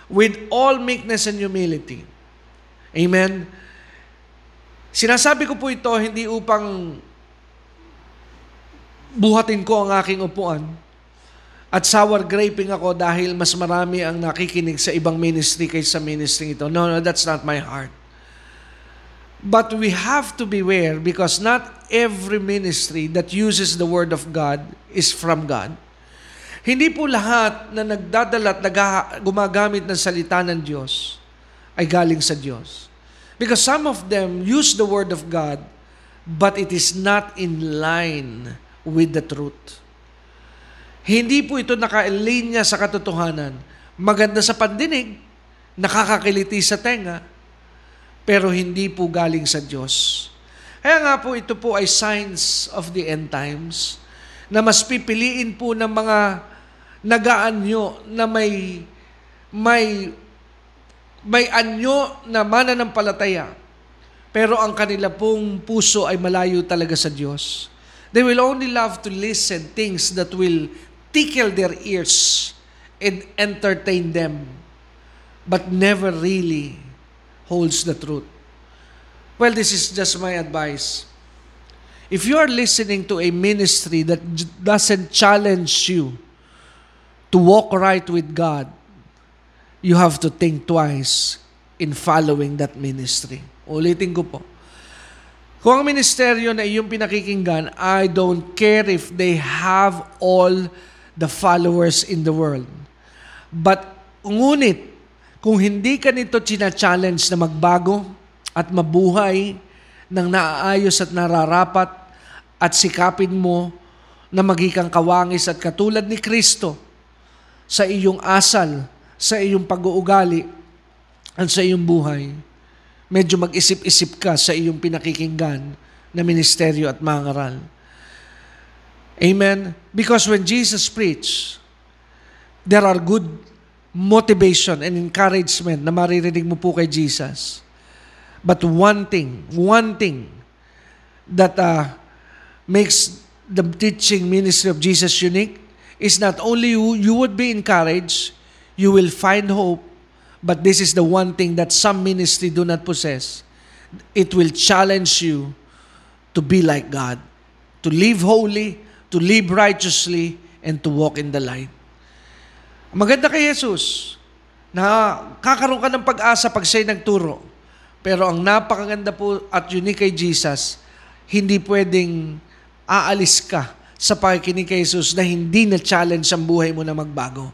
S1: with all meekness and humility, Amen? Sinasabi ko po ito hindi upang buhatin ko ang aking upuan, at sour graping ako dahil mas marami ang nakikinig sa ibang ministry kaysa ministry ito. No, no, that's not my heart. But we have to beware because not every ministry that uses the Word of God is from God. Hindi po lahat na nagdadala at gumagamit ng salita ng Diyos ay galing sa Diyos. Because some of them use the Word of God, but it is not in line with the truth. Hindi po ito nakalinya sa katotohanan. Maganda sa pandinig, nakakakiliti sa tenga, pero hindi po galing sa Diyos. Kaya nga po ito po ay signs of the end times na mas pipiliin po ng mga nagaanyo na may may may anyo na mananampalataya pero ang kanila pong puso ay malayo talaga sa Diyos. They will only love to listen things that will tickle their ears and entertain them, but never really holds the truth. Well, this is just my advice. If you are listening to a ministry that doesn't challenge you to walk right with God, you have to think twice in following that ministry. Ulitin ko po. Kung ang ministeryo na iyong pinakikinggan, I don't care if they have all the followers in the world. But ngunit, kung hindi ka nito china-challenge na magbago at mabuhay ng naaayos at nararapat at sikapin mo na magikang kawangis at katulad ni Kristo sa iyong asal, sa iyong pag-uugali, at sa iyong buhay, medyo mag-isip-isip ka sa iyong pinakikinggan na ministeryo at mangaral. Amen? Because when Jesus preached, there are good motivation and encouragement na maririnig mo po kay Jesus. But one thing, one thing that uh, makes the teaching ministry of Jesus unique is not only you, you would be encouraged, you will find hope, but this is the one thing that some ministry do not possess. It will challenge you to be like God, to live holy, to live righteously, and to walk in the light. Maganda kay Jesus na kakaroon ka ng pag-asa pag siya'y nagturo. Pero ang napakaganda po at unique kay Jesus, hindi pwedeng aalis ka sa pakikinig kay Jesus na hindi na-challenge ang buhay mo na magbago.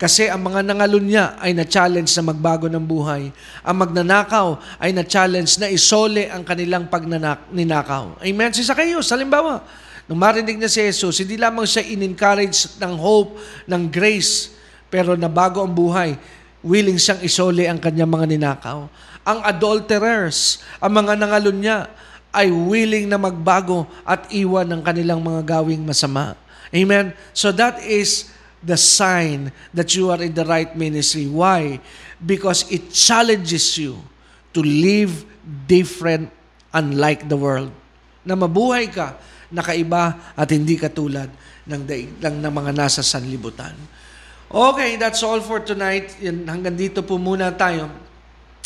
S1: Kasi ang mga nangalunya ay na-challenge na magbago ng buhay. Ang magnanakaw ay na-challenge na isole ang kanilang pagninakaw. Amen? Si Zacchaeus, halimbawa, Nung marinig niya si Jesus, hindi lamang siya in-encourage ng hope, ng grace, pero nabago ang buhay. Willing siyang isole ang kanyang mga ninakaw. Ang adulterers, ang mga nangalon niya, ay willing na magbago at iwan ng kanilang mga gawing masama. Amen? So that is the sign that you are in the right ministry. Why? Because it challenges you to live different unlike the world. Na mabuhay ka nakaiba at hindi katulad ng daiglang ng mga nasa sanlibutan. Okay, that's all for tonight. Hanggang dito po muna tayo.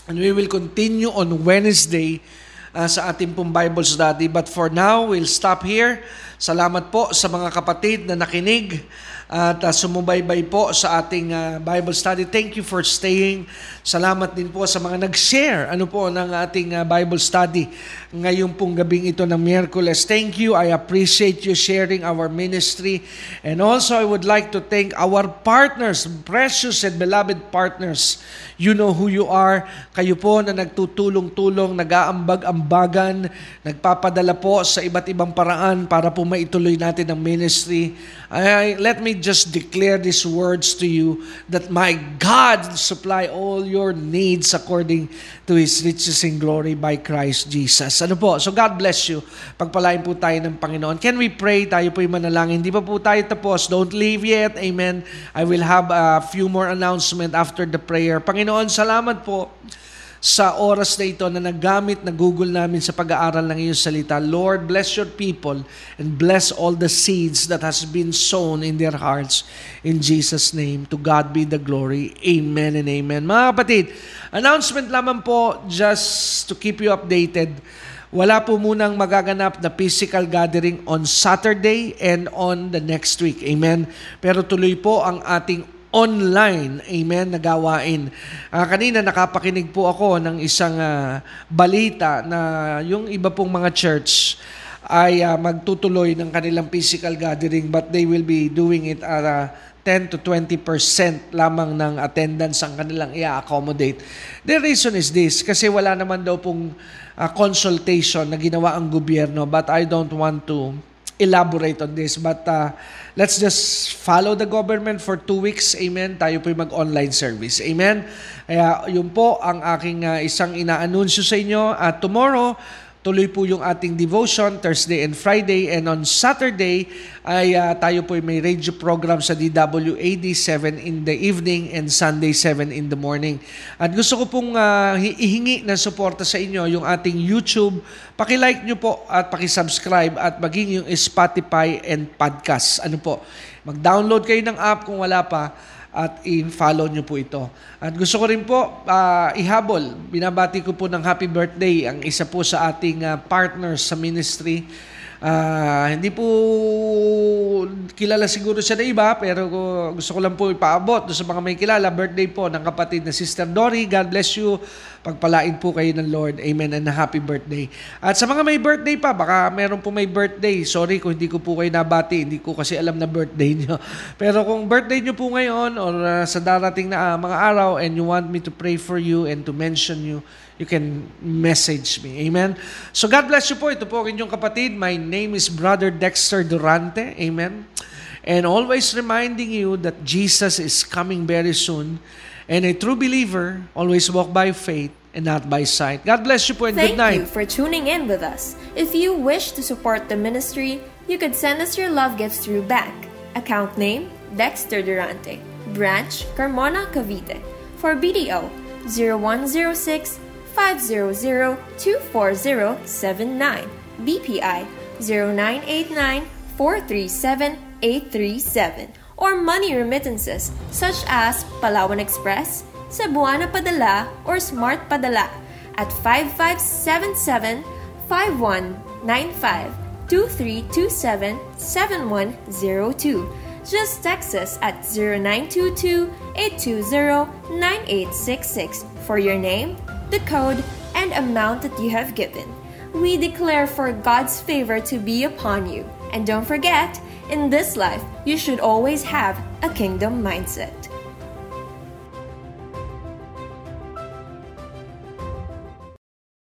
S1: And we will continue on Wednesday uh, sa ating pong Bible study. But for now, we'll stop here. Salamat po sa mga kapatid na nakinig at uh, sumubaybay po sa ating uh, Bible study. Thank you for staying. Salamat din po sa mga nag-share ano po ng ating uh, Bible study ngayon pong gabing ito ng Miyerkules. Thank you. I appreciate you sharing our ministry. And also I would like to thank our partners, precious and beloved partners. You know who you are. Kayo po na nagtutulong-tulong, nag-aambag-ambagan, nagpapadala po sa iba't ibang paraan para po maituloy natin ang ministry. I, let me just declare these words to you that my God supply all your needs according to His riches in glory by Christ Jesus. Ano po? So God bless you. Pagpalain po tayo ng Panginoon. Can we pray? Tayo po yung manalangin. Hindi pa po tayo tapos. Don't leave yet. Amen. I will have a few more announcement after the prayer. Panginoon, salamat po sa oras na ito na nagamit na Google namin sa pag-aaral ng iyong salita. Lord, bless your people and bless all the seeds that has been sown in their hearts. In Jesus' name, to God be the glory. Amen and amen. Mga kapatid, announcement lamang po just to keep you updated. Wala po munang magaganap na physical gathering on Saturday and on the next week. Amen. Pero tuloy po ang ating online, amen, na gawain. Uh, kanina nakapakinig po ako ng isang uh, balita na yung iba pong mga church ay uh, magtutuloy ng kanilang physical gathering but they will be doing it at uh, 10 to 20% lamang ng attendance ang kanilang i-accommodate. The reason is this, kasi wala naman daw pong uh, consultation na ginawa ang gobyerno but I don't want to elaborate on this. But uh, let's just follow the government for two weeks. Amen. Tayo po mag-online service. Amen. Kaya yun po ang aking uh, isang inaanunsyo sa inyo. At uh, tomorrow, Tuloy po yung ating devotion Thursday and Friday and on Saturday ay uh, tayo po may radio program sa DWAD 7 in the evening and Sunday 7 in the morning. At gusto ko pong uh, ihingi ng suporta sa inyo yung ating YouTube. Paki-like nyo po at paki-subscribe at maging yung Spotify and podcast. Ano po? Mag-download kayo ng app kung wala pa at i-follow nyo po ito. At gusto ko rin po uh, ihabol, binabati ko po ng happy birthday ang isa po sa ating uh, partners sa ministry Uh, hindi po kilala siguro siya na iba, pero gusto ko lang po ipaabot sa mga may kilala. Birthday po ng kapatid na Sister Dory. God bless you. Pagpalain po kayo ng Lord. Amen and happy birthday. At sa mga may birthday pa, baka meron po may birthday. Sorry kung hindi ko po kayo nabati. Hindi ko kasi alam na birthday *laughs* nyo. Pero kung birthday nyo po ngayon or uh, sa darating na uh, mga araw and you want me to pray for you and to mention you, you can message me. Amen? So God bless you po. Ito po ang inyong kapatid. My name is Brother Dexter Durante. Amen? And always reminding you that Jesus is coming very soon. And a true believer always walk by faith and not by sight. God bless you po and
S2: Thank
S1: good night.
S2: Thank you for tuning in with us. If you wish to support the ministry, you could send us your love gifts through bank. Account name, Dexter Durante. Branch, Carmona, Cavite. For BDO, 0106 500-24079, BPI 0989-437-837, or money remittances such as Palawan Express, Cebuana Padala, or Smart Padala at 5577-5195 2327-7102. Just text us at 0922-820-9866 for your name, the code, and amount that you have given. We declare for God's favor to be upon you. And don't forget, in this life, you should always have a kingdom mindset.